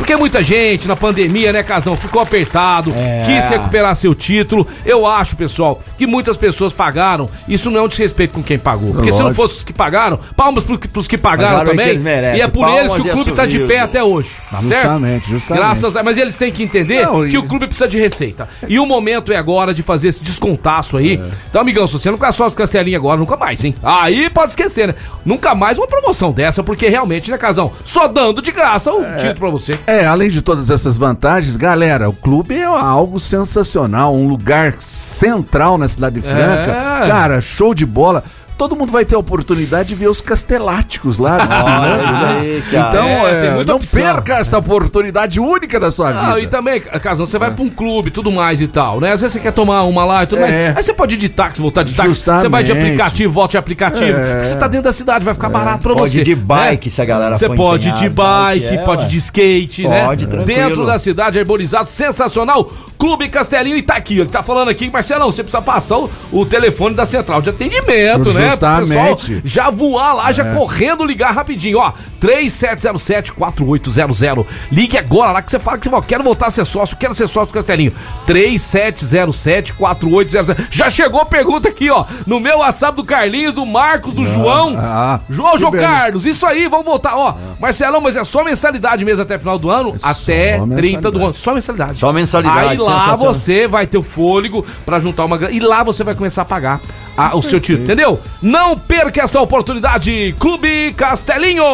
Porque muita gente na pandemia, né, Casão, ficou apertado, É. quis recuperar seu título. Eu acho, pessoal, que muitas pessoas pagaram. Isso não é um desrespeito com quem pagou. Porque se não Lógico. fosse os que pagaram, palmas pros, pros que pagaram também. merecem. e é por Palmas eles que o clube tá de pé até hoje. Tá certo? Justamente, justamente. Graças a... Mas eles têm que entender Não, que e- o clube precisa de receita. E o momento é agora de fazer esse descontaço aí. Então, amigão, se você não ficar sócio do Castelinho agora, nunca mais, hein? Aí pode esquecer, né? Nunca mais uma promoção dessa, porque realmente, né, Casão? Só dando de graça o título pra você. É, além de todas essas vantagens, galera, o clube é algo sensacional, um lugar central na cidade de Franca. É. Cara, show de bola. Todo mundo vai ter a oportunidade de ver os casteláticos lá desfilando, isso né? aí, cara. Então, É, é, tem muita não opção. perca essa oportunidade única da sua Ah, vida. e também, Casão, você vai pra um clube e tudo mais e tal, né? Às vezes você quer tomar uma lá e tudo É. mais. Aí você pode ir de táxi, voltar de táxi. Você vai de Justamente. aplicativo, volta de aplicativo. É. Porque você tá dentro da cidade, vai ficar barato pra Pode você. ir de bike, né? se a galera Você for pode ir de empenhada, bike, bike, é, pode ué. ir de skate, né? Pode, tranquilo. Dentro da cidade, arborizado, sensacional. Clube Castelinho e tá aqui. Ele tá falando aqui, Marcelão, você precisa passar o, o telefone da central de atendimento, né? Pro Justamente. É. já voar lá, já correndo ligar rapidinho, ó. 3707-4800. Ligue agora lá que você fala que você quero voltar a ser sócio, quero ser sócio do Castelinho. 3707-4800. Já chegou a pergunta aqui, ó, no meu WhatsApp do Carlinhos, do Marcos, do João. ah, João, João beleza. Carlos, isso aí, vamos voltar, ó. Marcelão, mas é só mensalidade mesmo até final do ano? até 30 do ano. Só mensalidade. Só mensalidade, Aí lá você vai ter o fôlego pra juntar uma grana. E lá você vai começar a pagar a- o seu título, entendeu? Não perca essa oportunidade, Clube Castelinho!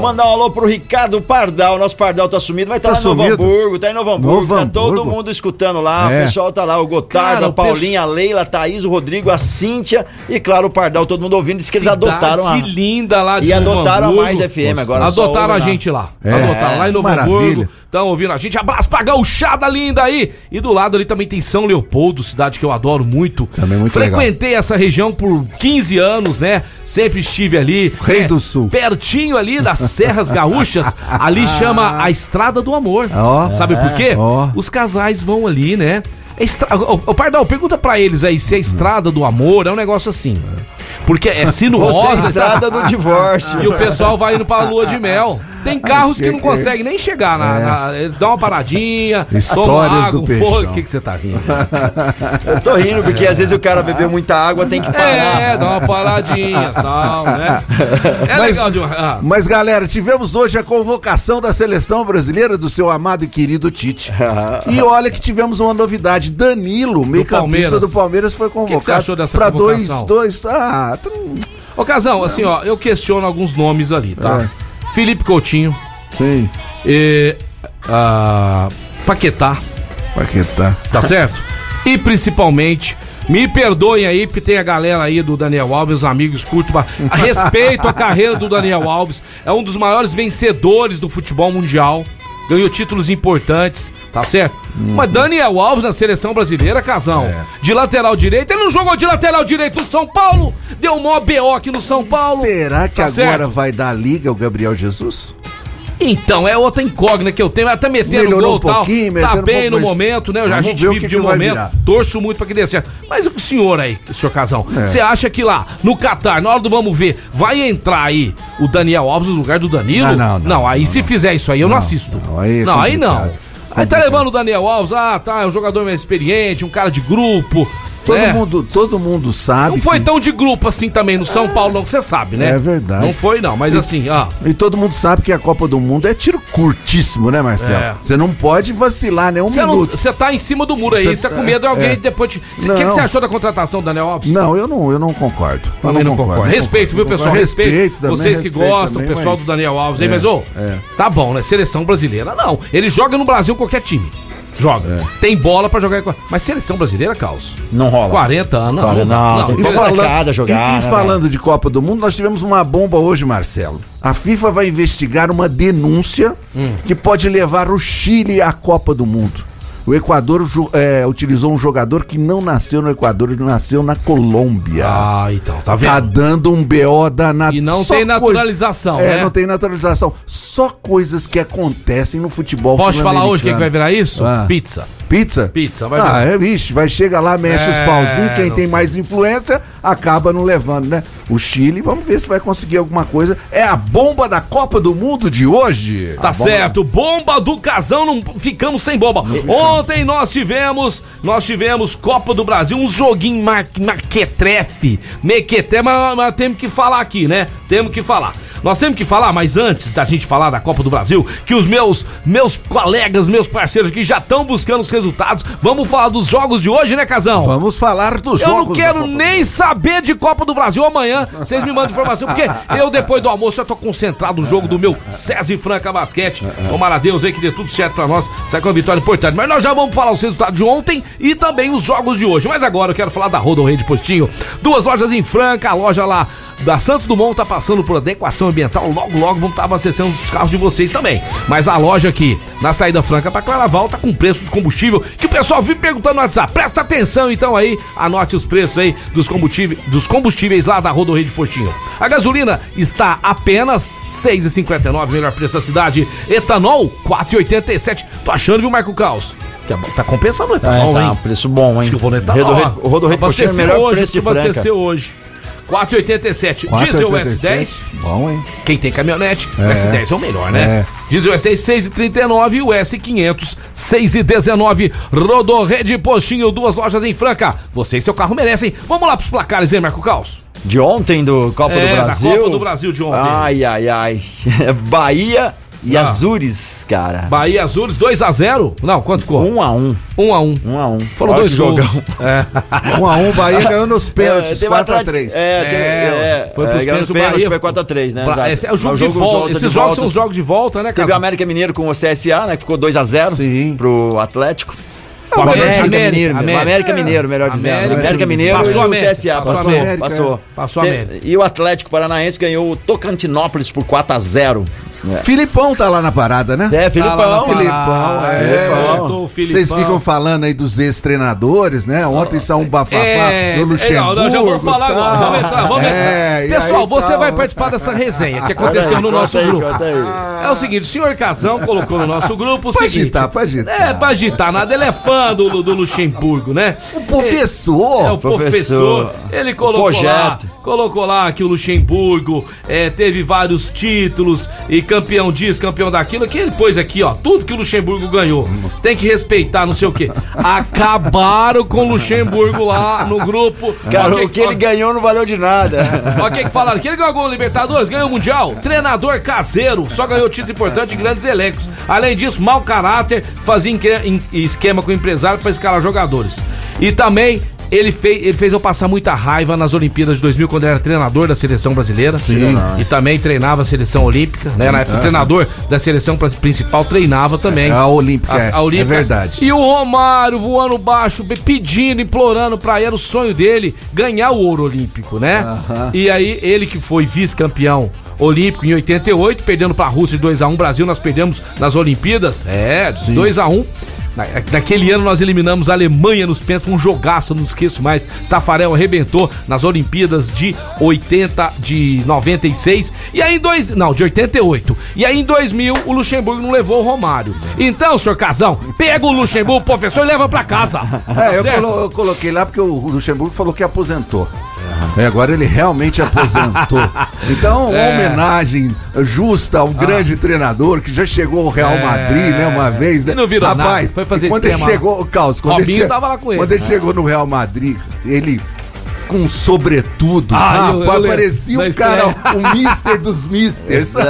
Mandar um alô pro Ricardo Pardal. Nosso Pardal tá sumido, vai estar Tá lá em Novo sumido? Hamburgo. Tá em Novo Hamburgo. Novo tá todo Hamburgo? mundo escutando lá. É. O pessoal tá lá. O Gotardo, Cara, a Paulinha, a Leila, a Thaís, o Rodrigo, a Cíntia e, claro, o Pardal. Todo mundo ouvindo. Diz que eles Cidade adotaram a. linda lá de E Novo adotaram a Hamburgo. Mais FM agora. Adotaram a gente lá. É, Adotaram lá em Novo maravilha. Hamburgo. Estão ouvindo a gente. Abraço pra gauchada linda aí. E do lado ali também tem São Leopoldo, cidade que eu adoro muito. Também muito legal. Frequentei essa região por 15 anos, né? Sempre estive ali. Rei né, do Sul. Pertinho ali das Serras Gaúchas. Ali chama a Estrada do Amor. Ó. Sabe por quê? Ó. Os casais vão ali, né? É estra... Ô, Pardal, pergunta pra eles aí se a Estrada do Amor é um negócio assim. Porque é sinuosa. É estrada do divórcio. E o pessoal vai indo pra lua de mel. Tem carros que não conseguem nem chegar na. na- eles dão uma paradinha, tomam Histórias água, do for- peixão. O que, que você tá rindo? (laughs) Eu tô rindo, porque às vezes o cara bebeu muita água, tem que parar. É, dá uma paradinha e tal, né? (laughs) É Mas- legal de uma. ah, Mas, galera, tivemos hoje a convocação da seleção brasileira do seu amado e querido Tite. (laughs) e olha que tivemos uma novidade. Danilo, meio campista Palmeiras. do Palmeiras, foi convocado você achou dessa pra dois, convocação? dois. Ah, trum, Ô, Casão, assim, ó, eu questiono alguns nomes ali, tá? É. Felipe Coutinho, sim. e, ah, Paquetá, Paquetá. tá certo? E principalmente, me perdoem aí, porque tem a galera aí do Daniel Alves, os amigos curto, respeito a carreira do Daniel Alves, é um dos maiores vencedores do futebol mundial, ganhou títulos importantes, tá certo? Mas Daniel Alves na seleção brasileira, casão, de lateral direito, ele não jogou de lateral direito no São Paulo, deu mó BO aqui no São Paulo. Será que Tá agora certo? vai dar liga o Gabriel Jesus? Então, é outra incógnita que eu tenho, até metendo Melhorou gol um e tal. Tá um bem pouco, no momento, né? A vamos gente vive que de que um momento. Torço muito pra que dê certo. Mas o senhor aí, senhor Casão, É. você acha que lá, no Catar, na hora do vamos ver, vai entrar aí o Daniel Alves no lugar do Danilo? Ah, não, não, aí não, se não. fizer isso aí, eu não, Não, assisto. não, aí é não, aí não. Aí tá levando o Daniel Alves, ah, tá, é um jogador mais experiente, um cara de grupo. Todo, né? mundo, todo mundo sabe. Não foi que- tão de grupo assim também no São Paulo, não, que você sabe, né? É verdade. Não foi, não, mas assim, ah. E todo mundo sabe que a Copa do Mundo é tiro curtíssimo, né, Marcelo? É. Você não pode vacilar nem um Você não- minuto. você tá em cima do muro aí, Cê você tá com medo de alguém é. depois te. O que, você achou da contratação do Daniel Alves? Não, eu não, eu não concordo. Eu Também não concordo. Respeito, viu, pessoal? Respeito. Respeito também, Vocês que respeito gostam, o também, pessoal mas- do Daniel Alves aí, É, mas, ô, é. tá bom, né? Seleção brasileira, não. Ele joga no Brasil qualquer time. Joga. É. Tem bola pra jogar. Mas seleção brasileira, Caos. Não rola. 40 anos. Não, não, tem E, falando, jogar, e- e né, falando de Copa do Mundo, nós tivemos uma bomba hoje, Marcelo. A FIFA vai investigar uma denúncia Hum. que pode levar o Chile à Copa do Mundo. O Equador é, utilizou um jogador que não nasceu no Equador, ele nasceu na Colômbia. Ah, então, tá vendo? Tá dando um BO danado. E não Só tem coisa- naturalização, É, né? não tem naturalização. Só coisas que acontecem no futebol Posso falar hoje o que, que vai virar isso? Ah. Pizza. Pizza? Pizza, vai Ah, é, vixe, vai chegar lá, mexe os É, pauzinhos, quem tem sei. mais influência acaba não levando, né? O Chile, vamos ver se vai conseguir alguma coisa. É a bomba da Copa do Mundo de hoje. Tá bomba- certo, bomba do casão, não ficamos sem bomba. Ontem nós tivemos, nós tivemos Copa do Brasil, um joguinho mar, marquetrefe, mequeté, mas, mas temos que falar aqui, né? Temos que falar. Nós temos que falar, mas antes da gente falar da Copa do Brasil, que os meus meus colegas, meus parceiros aqui já estão buscando os resultados. Vamos falar dos jogos de hoje, né, Casão? Vamos falar dos Eu jogos. não da quero nem saber de Copa do Brasil amanhã. Vocês me mandam informação, porque eu, depois do almoço, já tô concentrado no jogo do meu César e Franca Basquete. Tomara a Deus aí que dê tudo certo pra nós. Sai com uma vitória importante. Mas nós já vamos falar os resultados de ontem e também os jogos de hoje. Mas agora eu quero falar da Rodo Rei de Postinho. Duas lojas em Franca, a loja lá da Santos Dumont tá passando por adequação ambiental. Logo, logo vamos estar abastecendo os carros de vocês também. Mas a loja aqui, na saída franca pra Claraval, tá com preço de combustível que o pessoal vive perguntando no WhatsApp. Presta atenção então aí, anote os preços aí dos combustíveis, dos combustíveis lá da Rodorreia de Postinho. A gasolina está apenas R$ 6,59, melhor preço da cidade. Etanol, 4,87. Tô achando, viu, Marco Caos? Que é Tá compensando o É, etanol, tá, hein? um preço bom, hein? Acho que eu vou no etanol. Rodo- O Rodo Rei Postinho é melhor hoje, preço de Franca. hoje. 4,87. Diesel 4,87. S10. Bom, hein? Quem tem caminhonete, o É. S10 é o melhor, né? É. Diesel S10 6,39 e o S500 6,19. Rodorrede Postinho, duas lojas em Franca. Você e seu carro merecem. Vamos lá pros placares, hein, Marco Caos? De ontem do Copa É, do da Brasil. Copa do Brasil de ontem. Ai, ai, ai. (laughs) Bahia e Ah. Azures, cara. Bahia Azures 2x0? Não, quanto ficou? 1 a 1 1x1. 1 a 1 Foram Olha dois jogão. É. 1 (laughs) a 1 Bahia ganhou nos (laughs) pênaltis, teve 4 a Atlético- 3 É, É, é, foi pros é, pênaltis, o Bahia- foi 4x3, né? Pra- Exato. esse é o jogo Mas de volta. Esses volta. jogos são os jogos de volta, né, Teve o? América Mineiro com o CSA, né? Que ficou 2x0 Sim. pro Atlético. O América, América, América, Mineiro, América. América Mineiro, melhor dizendo. América América, Mineiro Passou e o CSA. passou Passou, América, passou. é. Passou América. E o Atlético Paranaense ganhou o Tocantinópolis por 4x0. Filipão tá lá na parada, né? É, Tá Filipão. Filipão, parada. é. Vocês Filipão. ficam falando aí dos ex-treinadores, né? Ontem saiu um bafafá É, no Luxemburgo. não, não, já vou falar tal. agora. Vamos entrar, vamos É, entrar. Pessoal, aí você tal. vai participar dessa resenha que aconteceu no aí, nosso conta aí, grupo. É o seguinte, o senhor Casão colocou no nosso grupo o Pode seguinte. agitar, pode agitar. É, pra agitar nada, ele é fã do, do Luxemburgo, né? O professor. É o professor. professor. Ele colocou lá, colocou lá que o Luxemburgo é, teve vários títulos e campeão disso, campeão daquilo, que ele pôs aqui, ó, tudo que o Luxemburgo ganhou. Tem que respeitar, não sei o quê. Acabaram com o Luxemburgo lá no grupo. Cara, o que ele ganhou não valeu de nada. Ó, o que que falaram? Que ele ganhou algum Libertadores, ganhou o Mundial, treinador caseiro, só ganhou título importante em grandes elencos. Além disso, mau caráter, fazia esquema com o empresário para escalar jogadores. E também ele fez, ele fez eu passar muita raiva nas Olimpíadas de 2000, quando ele era treinador da seleção brasileira. Sim. E também treinava a seleção olímpica, né? Na época, o treinador da seleção principal treinava também. A Olímpica, é, é verdade. E o Romário voando baixo, pedindo, implorando pra ele, era o sonho dele ganhar o ouro olímpico, né? E aí, ele que foi vice-campeão olímpico em 88, perdendo pra Rússia de 2x1. Brasil, nós perdemos nas Olimpíadas. É, 2x1. Na- Naquele ano nós eliminamos a Alemanha nos pênaltis, um jogaço, não esqueço mais. Tafarel arrebentou nas Olimpíadas de 80, de 96. E aí em dois, não, de 88. E aí em 2000 o Luxemburgo não levou o Romário. Então, senhor Casão, pega o Luxemburgo, professor, e leva pra casa. Tá É, eu, certo? colo- eu coloquei lá porque o Luxemburgo falou que aposentou. É, agora ele realmente aposentou. (laughs) Então, uma É. homenagem justa ao grande treinador que já chegou ao Real É. Madrid, né, uma vez, né? E não virou Rapaz, nada, foi fazer quando ele chegou, o Caos, quando Robinho ele che- tava lá com ele. Quando ele chegou no Real Madrid, ele com um sobretudo, Ah, eu- eu rapaz, lembro. parecia Da um cara, um mister dos misters. (laughs)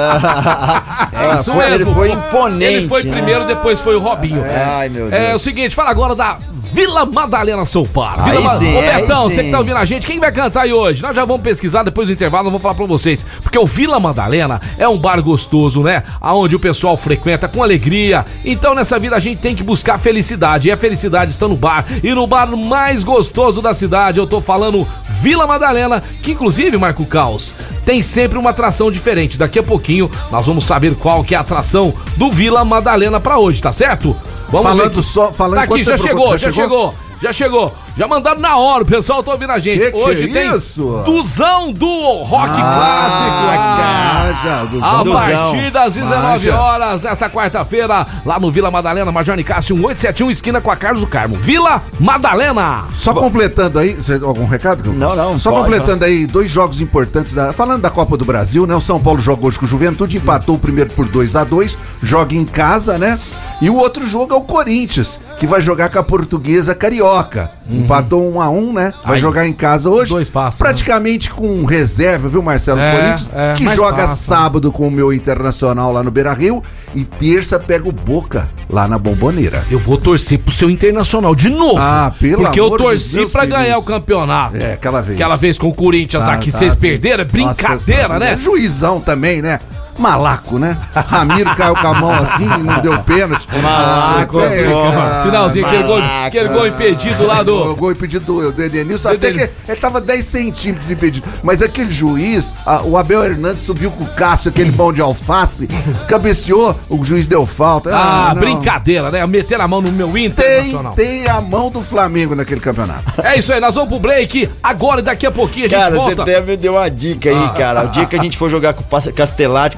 É isso foi- mesmo. ele foi imponente, Ele foi né? primeiro, depois foi o Robinho. Ai, meu É Deus. o seguinte, fala agora da Vila Madalena Soupar. Vila Ma- sim, Ô Betão, você que tá ouvindo a gente, quem vai cantar aí hoje? Nós já vamos pesquisar depois do intervalo, nós vamos falar pra vocês. Porque o Vila Madalena é um bar gostoso, né? Aonde o pessoal frequenta com alegria. Então nessa vida a gente tem que buscar felicidade. E a felicidade está no bar. E no bar mais gostoso da cidade, eu tô falando Vila Madalena, que inclusive, Marco Caos, tem sempre uma atração diferente. Daqui a pouquinho nós vamos saber qual que é a atração do Vila Madalena pra hoje, tá certo? Vamos ver Falando aqui. só, falando Tá aqui, enquanto já você chegou, procura- já chegou, já chegou. Já mandaram na hora, o pessoal tá ouvindo a gente. Que que Hoje é tem isso? Duzão do Rock Ah, Clássico. já, Duzão. A Duzão. partir das 19 Manja. horas, nesta quarta-feira, lá no Vila Madalena, Major Nicásio 1871, esquina com a Carlos do Carmo. Vila Madalena. Só completando aí, algum recado? Não, não, Só pode, completando aí dois jogos importantes da, falando da Copa do Brasil, né? O São Paulo jogou hoje com o Juventude, empatou o primeiro por 2 a 2, joga em casa, né? E o outro jogo é o Corinthians, que vai jogar com a Portuguesa Carioca. Empatou 1 a 1, né? Vai Uhum. Aí, jogar em casa hoje. dois passos, né? praticamente com reserva, viu, Marcelo É, Corinthians, é, que joga passa. sábado com o meu Internacional lá no Beira-Rio e terça pega o Boca lá na Bomboneira. Eu vou torcer pro seu Internacional de novo. Ah, pelo Porque eu de torci Deus, pra ganhar o campeonato. É, aquela vez. Aquela vez com o Corinthians Tá, aqui, tá, vocês sim. perderam, é brincadeira, Nossa, né? Juizão também, né? Malaco, né? Ramiro caiu com a mão assim e não deu pênalti. Malaco, Ah, é, cara. Finalzinho, aquele gol, aquele gol impedido lá O do. gol impedido do, do Edenilson, até que ele tava 10 centímetros impedido. Mas aquele juiz, a- o Abel Hernandes subiu com o Cássio, aquele pão de alface, cabeceou, o juiz deu falta. Ah, não. brincadeira, né? Meter a mão no meu Tem, Internacional. tem a mão do Flamengo naquele campeonato. É isso aí, nós vamos pro break agora e daqui a pouquinho a gente Cara, você volta. até me deu uma dica aí, cara. O dia que a gente for jogar com o Pas-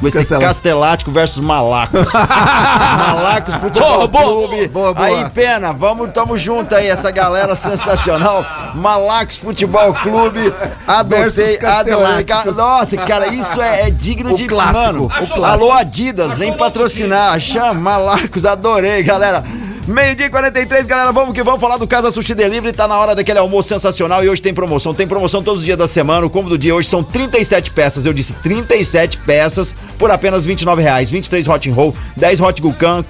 Castelático, esse Castelático. Castelático versus Malacos. (laughs) Malacos Futebol Boa, boa, Clube. boa, boa. Aí, pena, vamos, tamo junto aí, essa galera sensacional. Malacos Futebol Clube. (laughs) Adotei, adorei. Ca- Nossa, cara, isso é, é digno O de clássico, Mano, o clássico. alô, Adidas, vem patrocinar. Chama Malacos, adorei, galera. Meio-dia e 43, galera, vamos que vamos falar do Casa Sushi Delivery. Tá na hora daquele almoço sensacional e hoje tem promoção. Tem promoção todos os dias da semana. O combo do dia hoje são 37 peças. Eu disse 37 peças por apenas 29 reais. 23 hot and roll, 10 hot gucan,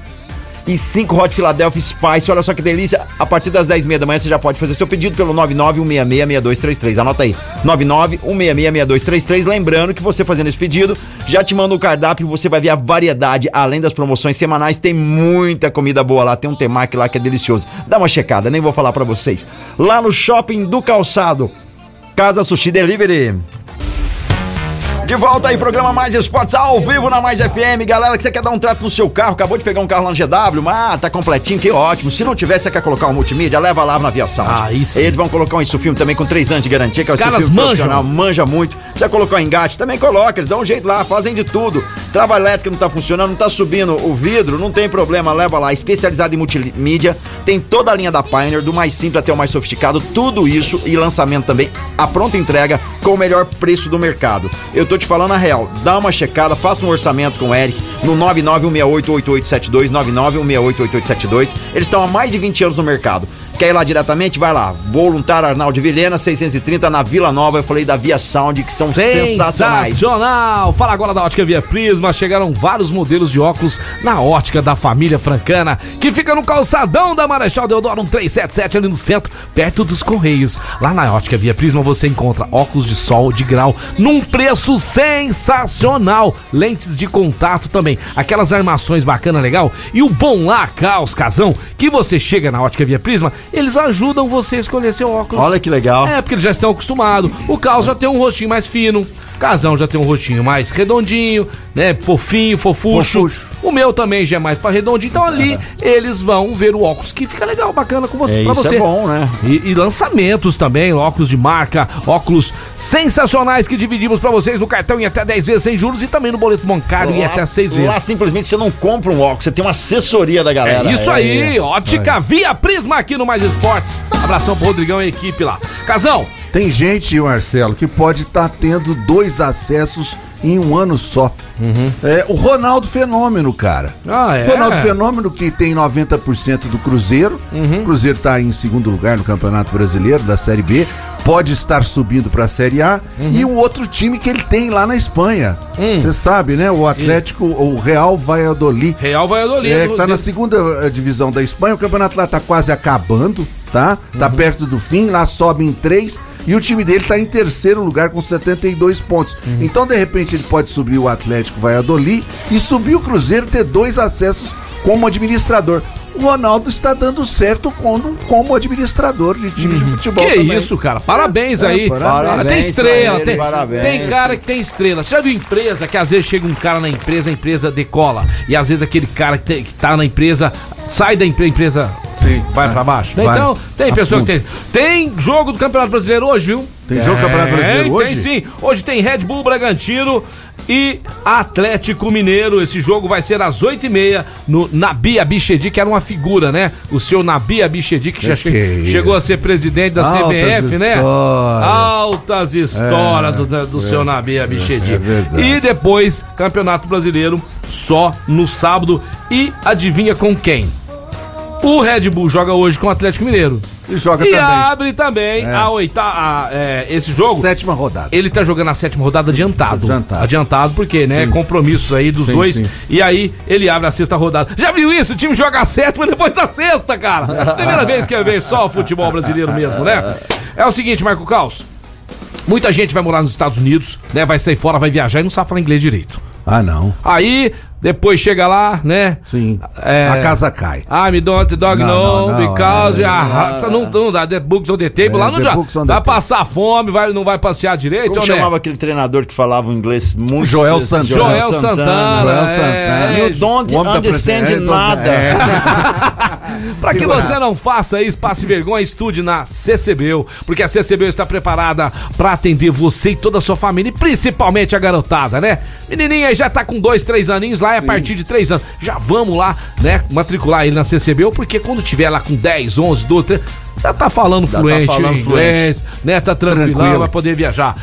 e 5 Hot Philadelphia Spice. Olha só que delícia. A partir das 10h30 da manhã você já pode fazer seu pedido pelo 991666233. Anota aí. 991666233. Lembrando que você fazendo esse pedido, já te manda o cardápio, você vai ver a variedade. Além das promoções semanais, tem muita comida boa lá. Tem um temaki lá que é delicioso. Dá uma checada, nem vou falar pra vocês. Lá no Shopping do Calçado. Casa Sushi Delivery. De volta aí, programa Mais Esportes ao vivo na Mais FM. Galera, que você quer dar um trato no seu carro, acabou de pegar um carro lá no GW, mas tá completinho, que ótimo. Se não tiver, você quer colocar um multimídia, leva lá na Via Sound. Ah, isso. Eles vão colocar um Insufilme também com 3 anos de garantia, que é o Os caras Insufilme manjam. profissional, manja muito. Precisa colocar um engate, também coloca, eles dão um jeito lá, fazem de tudo. Trava elétrica não tá funcionando, não tá subindo o vidro, não tem problema, leva lá. Especializado em multimídia, tem toda a linha da Pioneer, do mais simples até o mais sofisticado, tudo isso e lançamento também, a pronta entrega com o melhor preço do mercado. Eu tô te falando a real, dá uma checada, faça um orçamento com o Eric no 991688872, 991688872. Eles estão há mais de 20 anos no mercado. Quer ir lá diretamente? Vai lá. Voluntário Arnaldo Vilhena, 630 na Vila Nova. Eu falei da Via Sound, que são sensacionais. Sensacional! Fala agora da Ótica Via Prisma. Chegaram vários modelos de óculos na ótica da família francana, que fica no calçadão da Marechal Deodoro 1377, ali no centro, perto dos Correios. Lá na Ótica Via Prisma você encontra óculos de sol de grau num preço sensacional. Lentes de contato também, aquelas armações bacana, legal. E o bom lá, Caos Casão, que você chega na Ótica Via Prisma, eles ajudam você a escolher seu óculos. Olha que legal. É, porque eles já estão acostumados. O Caos já tem um rostinho mais fino. Casão já tem um rostinho mais redondinho, né? Fofinho, fofucho. Fofucho. O meu também já é mais pra redondinho. Então ali eles vão ver o óculos que fica legal, bacana com você, É, pra isso você. é bom, né? E, e lançamentos também, óculos de marca, óculos sensacionais que dividimos pra vocês no cartão em até 10 vezes sem juros e também no boleto bancário em Lá- até 6 Lá vezes. simplesmente você não compra um óculos, você tem uma assessoria da galera. É isso É, aí, ótica via Prisma aqui no Mais Esportes. Abração pro Rodrigão e a equipe lá. Casão, Tem gente, Marcelo, que pode estar tendo dois acessos em um ano só. É, o Ronaldo Fenômeno, cara. Ah, é? Ronaldo Fenômeno, que tem 90% do Cruzeiro. O Cruzeiro está em segundo lugar no Campeonato Brasileiro da Série B. Pode estar subindo para a Série A. E o outro time que ele tem lá na Espanha. Você sabe, né? O Atlético, o Real Valladolid. Real Valladolid. É, que tá na segunda eh, divisão da Espanha, o campeonato lá tá quase acabando, tá? Tá perto do fim, lá sobe em três e o time dele tá em terceiro lugar com 72 pontos. Então, de repente, ele pode subir o Atlético Valladolid e subir o Cruzeiro, ter dois acessos como administrador. O Ronaldo está dando certo como, como administrador de time de futebol. Que também. isso, cara. Parabéns É, aí. parabéns. Ah, tem Parabéns estrela, ele, tem, parabéns. tem cara que tem estrela. Você já viu empresa que às vezes chega um cara na empresa, a empresa decola. E às vezes aquele cara que, tem- que tá na empresa sai da empre- empresa. Sim, Vai pra baixo. né? Vai. Então, tem A pessoa que tem. Tem jogo do Campeonato Brasileiro hoje, viu? Tem jogo do Campeonato Brasileiro hoje? Tem sim. Hoje tem Red Bull Bragantino e Atlético Mineiro. Esse jogo vai ser às 8h30 no Nabi Abichedi, que era uma figura, né? O seu Nabi Abichedi, que já Que che- que é isso? chegou a ser presidente da Altas CBF, né? histórias. Altas histórias do, da- do seu Nabi Abichedi. é e depois, Campeonato Brasileiro só no sábado. E adivinha com quem? O Red Bull joga hoje com o Atlético Mineiro. E joga E também. abre também É. a oitava. esse jogo. Sétima rodada. Ele tá jogando a sétima rodada adiantado. Adiantado. Adiantado porque, né? Sim. Compromissos aí dos Sim, dois. sim. E aí ele abre a sexta rodada. Já viu isso? O time joga a sétima e depois a sexta, cara. Primeira vez que eu vejo só o futebol brasileiro mesmo, né? É o seguinte, Marco Caos. Muita gente vai morar nos Estados Unidos, né? Vai sair fora, vai viajar e não sabe falar inglês direito. Ah, não. Aí, depois chega lá, né? Sim. É. A casa cai. I me don't dog Não, know, não, não, because é, ah, é, não, não dá, the books on the table, É, lá não the Vai table. passar fome, vai, não vai passear direito, Como ou né? chamava aquele treinador que falava inglês muito Joel Santana. Joel Santana. Joel é. Santana. You don't understand nada. É. (laughs) Pra que você não faça isso, passe vergonha, estude na CCBU, porque a CCBU está preparada pra atender você e toda a sua família, e principalmente a garotada, né? Menininha aí já tá com dois, três aninhos lá, é a partir de três anos. Já vamos lá, né, matricular ele na CCBU, porque quando tiver lá com 10, 11, 12, 13, Já tá falando Já tá fluente falando em inglês, né? Tá tranquilão, Tranquilo. vai poder viajar.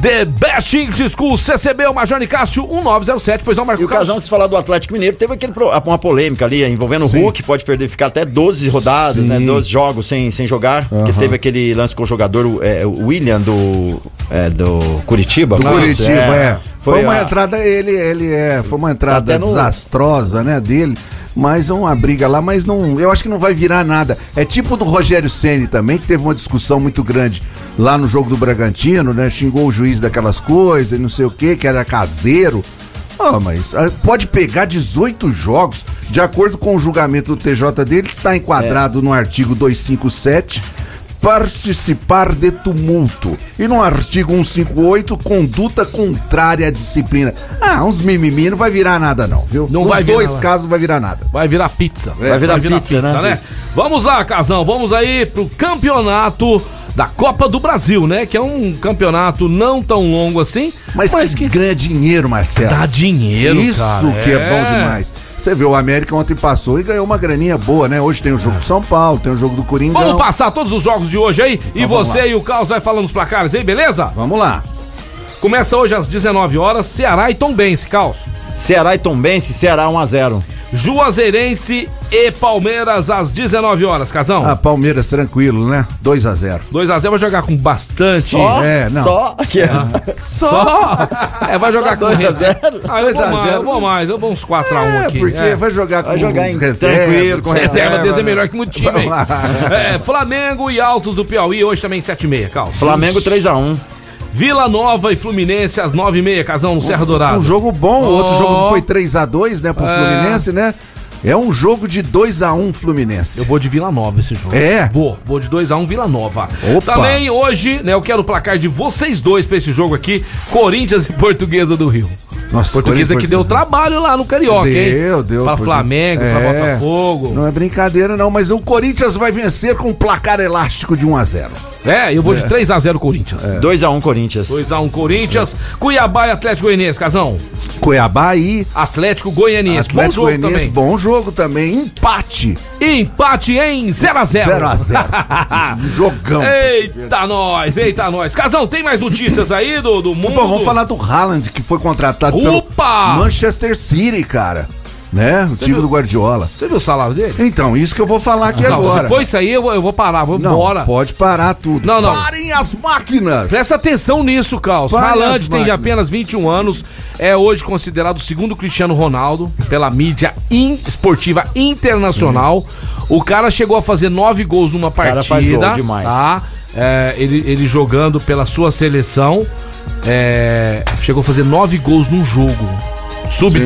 The Best English School, CCB, o Major Nicásio 1907, pois não, Marco E o Casão, se falar do Atlético Mineiro, teve aquele uma polêmica ali envolvendo Sim. o Hulk, pode perder, ficar até 12 rodadas, Sim. né? 12 jogos sem, sem jogar. Porque Aham. teve aquele lance com o jogador, é, William do, é, do Curitiba. Do Curitiba, é. Foi, uma a- entrada, ele, ele é, foi uma entrada no- desastrosa, né, dele. Mas uma briga lá, mas não, eu acho que não vai virar nada. É tipo do Rogério Ceni também, que teve uma discussão muito grande lá no jogo do Bragantino, né? Xingou o juiz daquelas coisas, e não sei o que, que era caseiro. Ah, mas ah, pode pegar 18 jogos, de acordo com o julgamento do TJ dele, está enquadrado no artigo 257, participar de tumulto. E no artigo 158, conduta contrária à disciplina. Ah, uns mimimi não vai virar nada não, viu? Não Nos vai virar dois nada. casos vai virar nada. Vai virar pizza. Vai virar pizza, né? Vamos lá, Casão, vamos aí pro campeonato da Copa do Brasil, né? Que é um campeonato não tão longo assim, Mas, que, ganha dinheiro, Marcelo. dá dinheiro, Isso cara. que é bom demais. Você vê, o América ontem passou e ganhou uma graninha boa, né? Hoje tem o jogo do São Paulo, tem o jogo do Coringão. Vamos passar todos os jogos de hoje aí e Então vamos você lá. e o Carlos vai falando os placares aí, beleza? Vamos lá. Começa hoje às 19 horas, Ceará e Tombense, Carlos. Ceará e Tombense, Ceará 1x0. Juazeirense e Palmeiras às 19 horas, Casão. Ah, Palmeiras tranquilo, né? 2 a 0 2x0 vai jogar com bastante. Só, É, não. só. Que é. Só? É, vai jogar com 2 a reserva. 0. Ah, eu 2 vou a mais, 0. eu vou mais, eu vou uns 4x1 É, aqui. porque é. vai jogar com Vai jogar em reserva, tranquilo, com Reserva deles é melhor que né? muito time, hein? Vamos lá. É, Flamengo e Altos do Piauí, hoje também 7h30, Carlos. Flamengo 3x1. Vila Nova e Fluminense às 9h30, Casão, no Serra Dourada. Um jogo bom, o outro jogo foi 3 a 2 né, pro É. Fluminense, né? É um jogo de 2 a 1 Fluminense. Eu vou de Vila Nova esse jogo. É? Vou, vou de 2x1 Vila Nova. Opa. Também hoje, né, eu quero o placar de vocês dois pra esse jogo aqui, Corinthians e Portuguesa do Rio. Nossa, Portuguesa que deu trabalho lá no Carioca, hein? Deu, deu. Pra Flamengo, pra É. Botafogo. Não é brincadeira, não, mas o Corinthians vai vencer com um placar elástico de 1 a 0 É, eu vou de 3x0 Corinthians. 2x1 Corinthians. 2x1 Corinthians, Cuiabá e Atlético Goianiense, Casão. Cuiabá e Atlético Goianiense, bom Atlético jogo Goianiense, também. bom jogo também. Empate Empate em 0x0. 0 a 0 (laughs) Jogão. Eita nós, eita nós. Casão, tem mais notícias aí do, do mundo? Bom, vamos falar do Haaland, que foi contratado Opa! pelo Manchester City, cara. Né? O time viu? do Guardiola. Você viu o salário dele? Então, isso que eu vou falar aqui Não, agora. se for isso aí, eu, vou- eu vou parar, vou Não, embora. pode parar tudo. Não, não. Parem as máquinas. Presta atenção nisso, Carlos. Haaland tem máquinas. apenas 21 anos, é hoje considerado o segundo Cristiano Ronaldo pela mídia in- esportiva internacional. O cara chegou a fazer nove gols numa cara partida. faz gol demais. Tá? É, ele, ele jogando pela sua seleção. é, chegou a fazer nove gols num jogo. Sub, Ele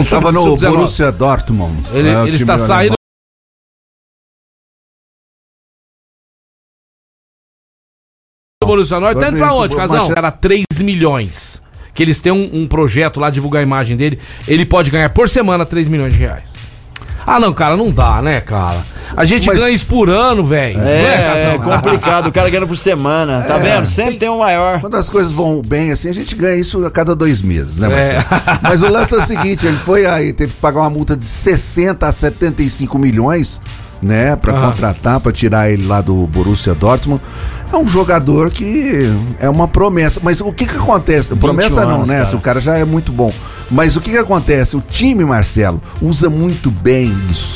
estava no sub-19. Borussia Dortmund. Ele, o ele está saindo. do Borussia Dortmund. Tá indo pra onde, Mas- Casão? Cara, 3 milhões. Que eles têm um, um projeto lá, divulgar a imagem dele. Ele pode ganhar por semana 3 milhões de reais. Ah, não, cara, não dá, né, cara? A gente Mas- ganha isso por ano, velho. não é, É, é complicado. O cara ganhando por semana. Tá vendo? Sempre tem um maior. Quando as coisas vão bem assim, a gente ganha isso a cada dois meses, né, É. Marcelo? (laughs) Mas o lance é o seguinte, ele foi aí, teve que pagar uma multa de 60 a 75 milhões, né, pra Aham. contratar, pra tirar ele lá do Borussia Dortmund. É um jogador que é uma promessa. Mas o que que acontece? Promessa não, anos, né? cara. Se o cara já é muito bom. Mas o que que acontece? O time, Marcelo, usa muito bem isso.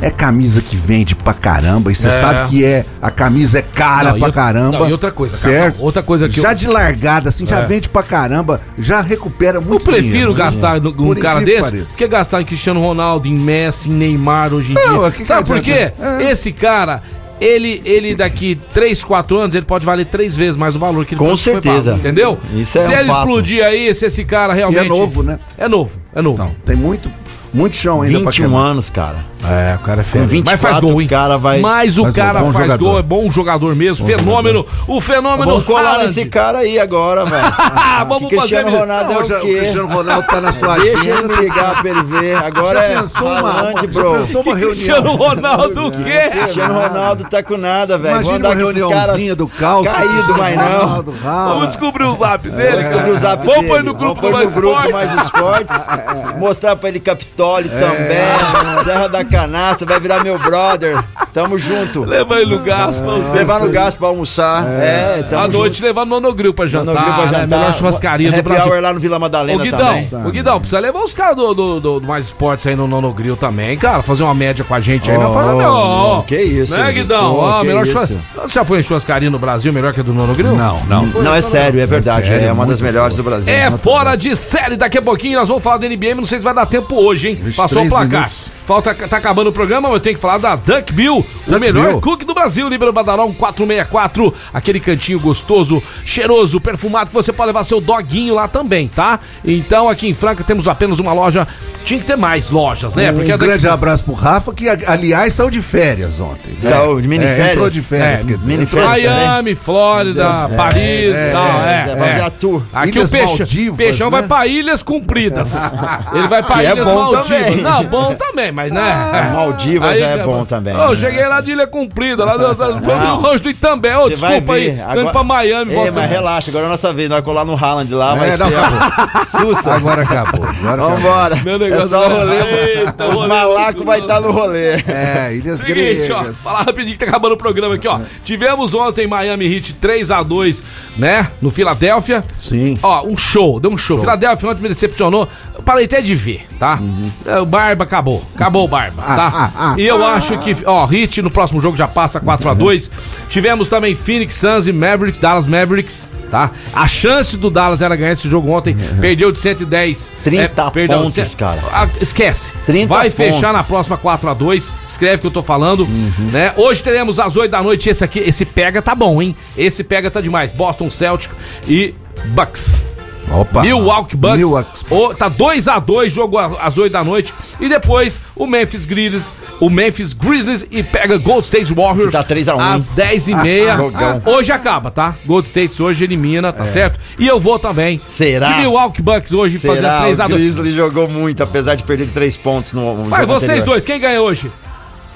É camisa que vende pra caramba. E você Uhum. É. sabe que é. A camisa é cara Não, pra outra- caramba. não, e outra coisa, certo? Casal, outra coisa que já eu- de largada, assim, já É. vende pra caramba, já recupera Eu muito prefiro dinheiro, né? gastar num Por cara desse pareça. que gastar em Cristiano Ronaldo, em Messi, em Neymar hoje em Não, dia. Sabe por quê? É. Esse cara, ele, ele daqui 3, 4 anos, ele pode valer três vezes mais o valor que ele Com certeza. pago, entendeu? Isso é se um ele fato. explodir aí, se esse cara realmente. E é novo, né? É novo, é novo. Então, tem muito, muito chão ainda pra 21 quebrar. anos, cara. É, o cara é Com feio. 24, Mas faz gol, hein? o cara vai- Mas o Faz gol, cara bom faz jogador. gol, é bom jogador mesmo. fenômeno. O fenômeno. Vamos colar Haaland. nesse cara aí agora, velho. (laughs) Ah, vamos Que Cristiano fazer. Ronaldo Não, é o o? Cristiano Ronaldo tá na sua Deixa ele agenda. me ligar pra ele ver. Agora Já é pensou uma, Haaland, uma, bro. já pensou uma Cristiano reunião? Ronaldo o quê? Cristiano Ronaldo tá com nada, velho. Imagina uma reuniãozinha do caos. Caído, mas não. Vamos descobrir o zap dele. Vamos descobrir o zap dele. pôr no grupo do Vamos Mais pôr no grupo Esportes. Mais Esportes. mostrar pra ele Bertoli também. Serra da Canastra, vai virar meu brother. Tamo junto. Leva ele no gás pra você. Levar no gás pra almoçar. É, tamo À noite levar no Monogril pra jantar. Monogril pra né? jantar. Melhor churrascaria do Brasil. hour lá no Vila Madalena Ô Guidão, também. ô Guidão, precisa levar os caras do, do, do- do Mais Esportes aí no Nono Grill também, cara. Fazer uma média com a gente aí. não fala, não. ó. que isso, Né, Guidão? pô, Ó, que melhor churras- Você já foi em churrascaria no Brasil melhor que a do Nono Grill? Não, não. Não, é sério, é verdade. sério, É, uma das melhores do Brasil. É fora de série. Daqui a pouquinho nós vamos falar da NBM. Não sei se vai dar tempo hoje, hein? Vixe, Passou o placar. minutos. Falta, tá acabando o programa, mas eu tenho que falar da Duck Bill, o Duck melhor Bill. cookie do Brasil, Libero Badarão 464, aquele cantinho gostoso, cheiroso, perfumado, que você pode levar seu doguinho lá também, tá? Então aqui em Franca temos apenas uma loja, tinha que ter mais lojas, né? Um a Duck- grande abraço pro Rafa, que aliás saiu de férias ontem. Saiu de mini É, férias. entrou de férias, É, quer dizer. mini férias. Miami, Flórida, Paris, é, tal, é. É, tour. Aqui Ilhas o peixe, Maldivas, peixão né? vai pra Ilhas Compridas. (laughs) Ele vai pra Que é Ilhas bom Maldivas. também. Não, bom também, mas né? Maldivas é cara, bom também. Eu cheguei lá de Ilha Comprida, lá do, do, foi no rancho do Itambé. Ô, vai desculpa aí. Tô indo pra Miami. É, volta mas relaxa, agora é a nossa vez. Nós colar no Haaland lá, vai É, não, ser. acabou. Sussa. Agora acabou. Agora. Vambora. Meu É negócio só o é- rolê. Eita, Os malacos vai estar no rolê. É, Ilhas Seguinte, ó, falar rapidinho que tá acabando o programa aqui, ó. Tivemos ontem Miami Heat 3x2, né? No Filadélfia. Sim. Ó, um show, deu um show. Filadélfia ontem me decepcionou. Parei até de ver, tá? É, O Barba acabou. Acabou o Barba, tá? ah, ah, e eu acho que, ó, Heat no próximo jogo já passa 4x2. Tivemos também Phoenix Suns e Mavericks, Dallas Mavericks, tá? A chance do Dallas era ganhar esse jogo ontem. Perdeu de 110. 30 perdão, pontos, cara. Ah, esquece. 30 Vai pontos. fechar na próxima 4x2. Escreve o que eu tô falando. Né? Hoje teremos às 8 da noite. Esse aqui, esse pega tá bom, hein? Esse pega tá demais. Boston Celtic e Bucks. Opa. Milwaukee Bucks. Milwaukee. Ô, tá 2x2, jogo a- às 8 da noite. E depois o Memphis Grizzlies, o Memphis Grizzlies e pega Gold State Warriors. Que tá 3 a 1, Às hein? 10h30. (laughs) Jogão. hoje acaba, tá? Gold State hoje elimina, tá certo? E eu vou também. Será? De Milwaukee Bucks hoje fazendo Será? O 3x2. Grizzly jogou muito, apesar de perder de 3 pontos no, no Vai, jogo vocês anterior. dois, quem ganha hoje?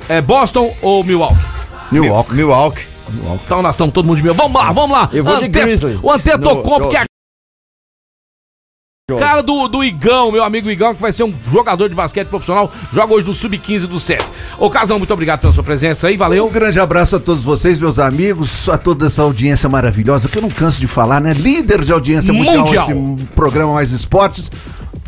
É Boston ou Milwaukee? Milwaukee. Milwaukee. Então nós estamos todo mundo de meu. Vamos lá, vamos lá. Eu vou de Ante- Grizzly. O Antetokounmpo, No que é a jogo. Cara do, do Igão, meu amigo Igão, que vai ser um jogador de basquete profissional, joga hoje no Sub-15 do SES. Ô, Casão, muito obrigado pela sua presença aí, valeu. Um grande abraço a todos vocês, meus amigos, a toda essa audiência maravilhosa, que eu não canso de falar, né? Líder de audiência mundial, Mundial. esse programa Mais Esportes.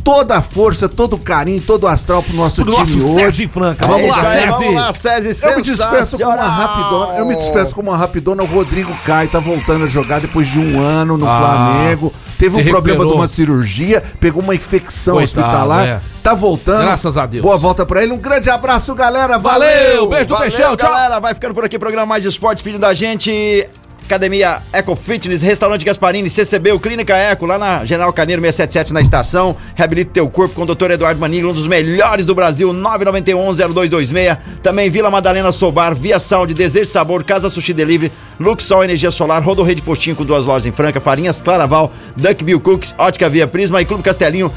Toda a força, todo o carinho, todo o astral pro nosso Pro time nosso hoje. César Franca. É Vamos isso lá, César. Vamos lá, César. Eu me despeço com uma rapidona. Eu me despeço com uma rapidona. O Rodrigo Caio tá voltando a jogar depois de um ano no Ah, Flamengo. Teve um problema de recuperou. uma cirurgia, pegou uma infecção Coitado, hospitalar. é. Tá voltando. Graças a Deus. Boa volta pra ele. Um grande abraço, galera. Valeu! Valeu, beijo do Valeu, Peixão, tchau. galera. Vai ficando por aqui, programa Mais Esportes, pedindo da gente. Academia Eco Fitness, Restaurante Gasparini, CCB, o Clínica Eco, lá na General Carneiro 677 na estação. Reabilite teu corpo com o Dr. Eduardo Maniglo, um dos melhores do Brasil, 991-0226. Também Vila Madalena Sobar, Via Saúde, Desejo Sabor, Casa Sushi Delivery, Luxol Energia Solar, Rodo Rede Postinho com duas lojas em Franca, Farinhas Claraval, Duck Bill Cooks, Ótica Via Prisma e Clube Castelinho.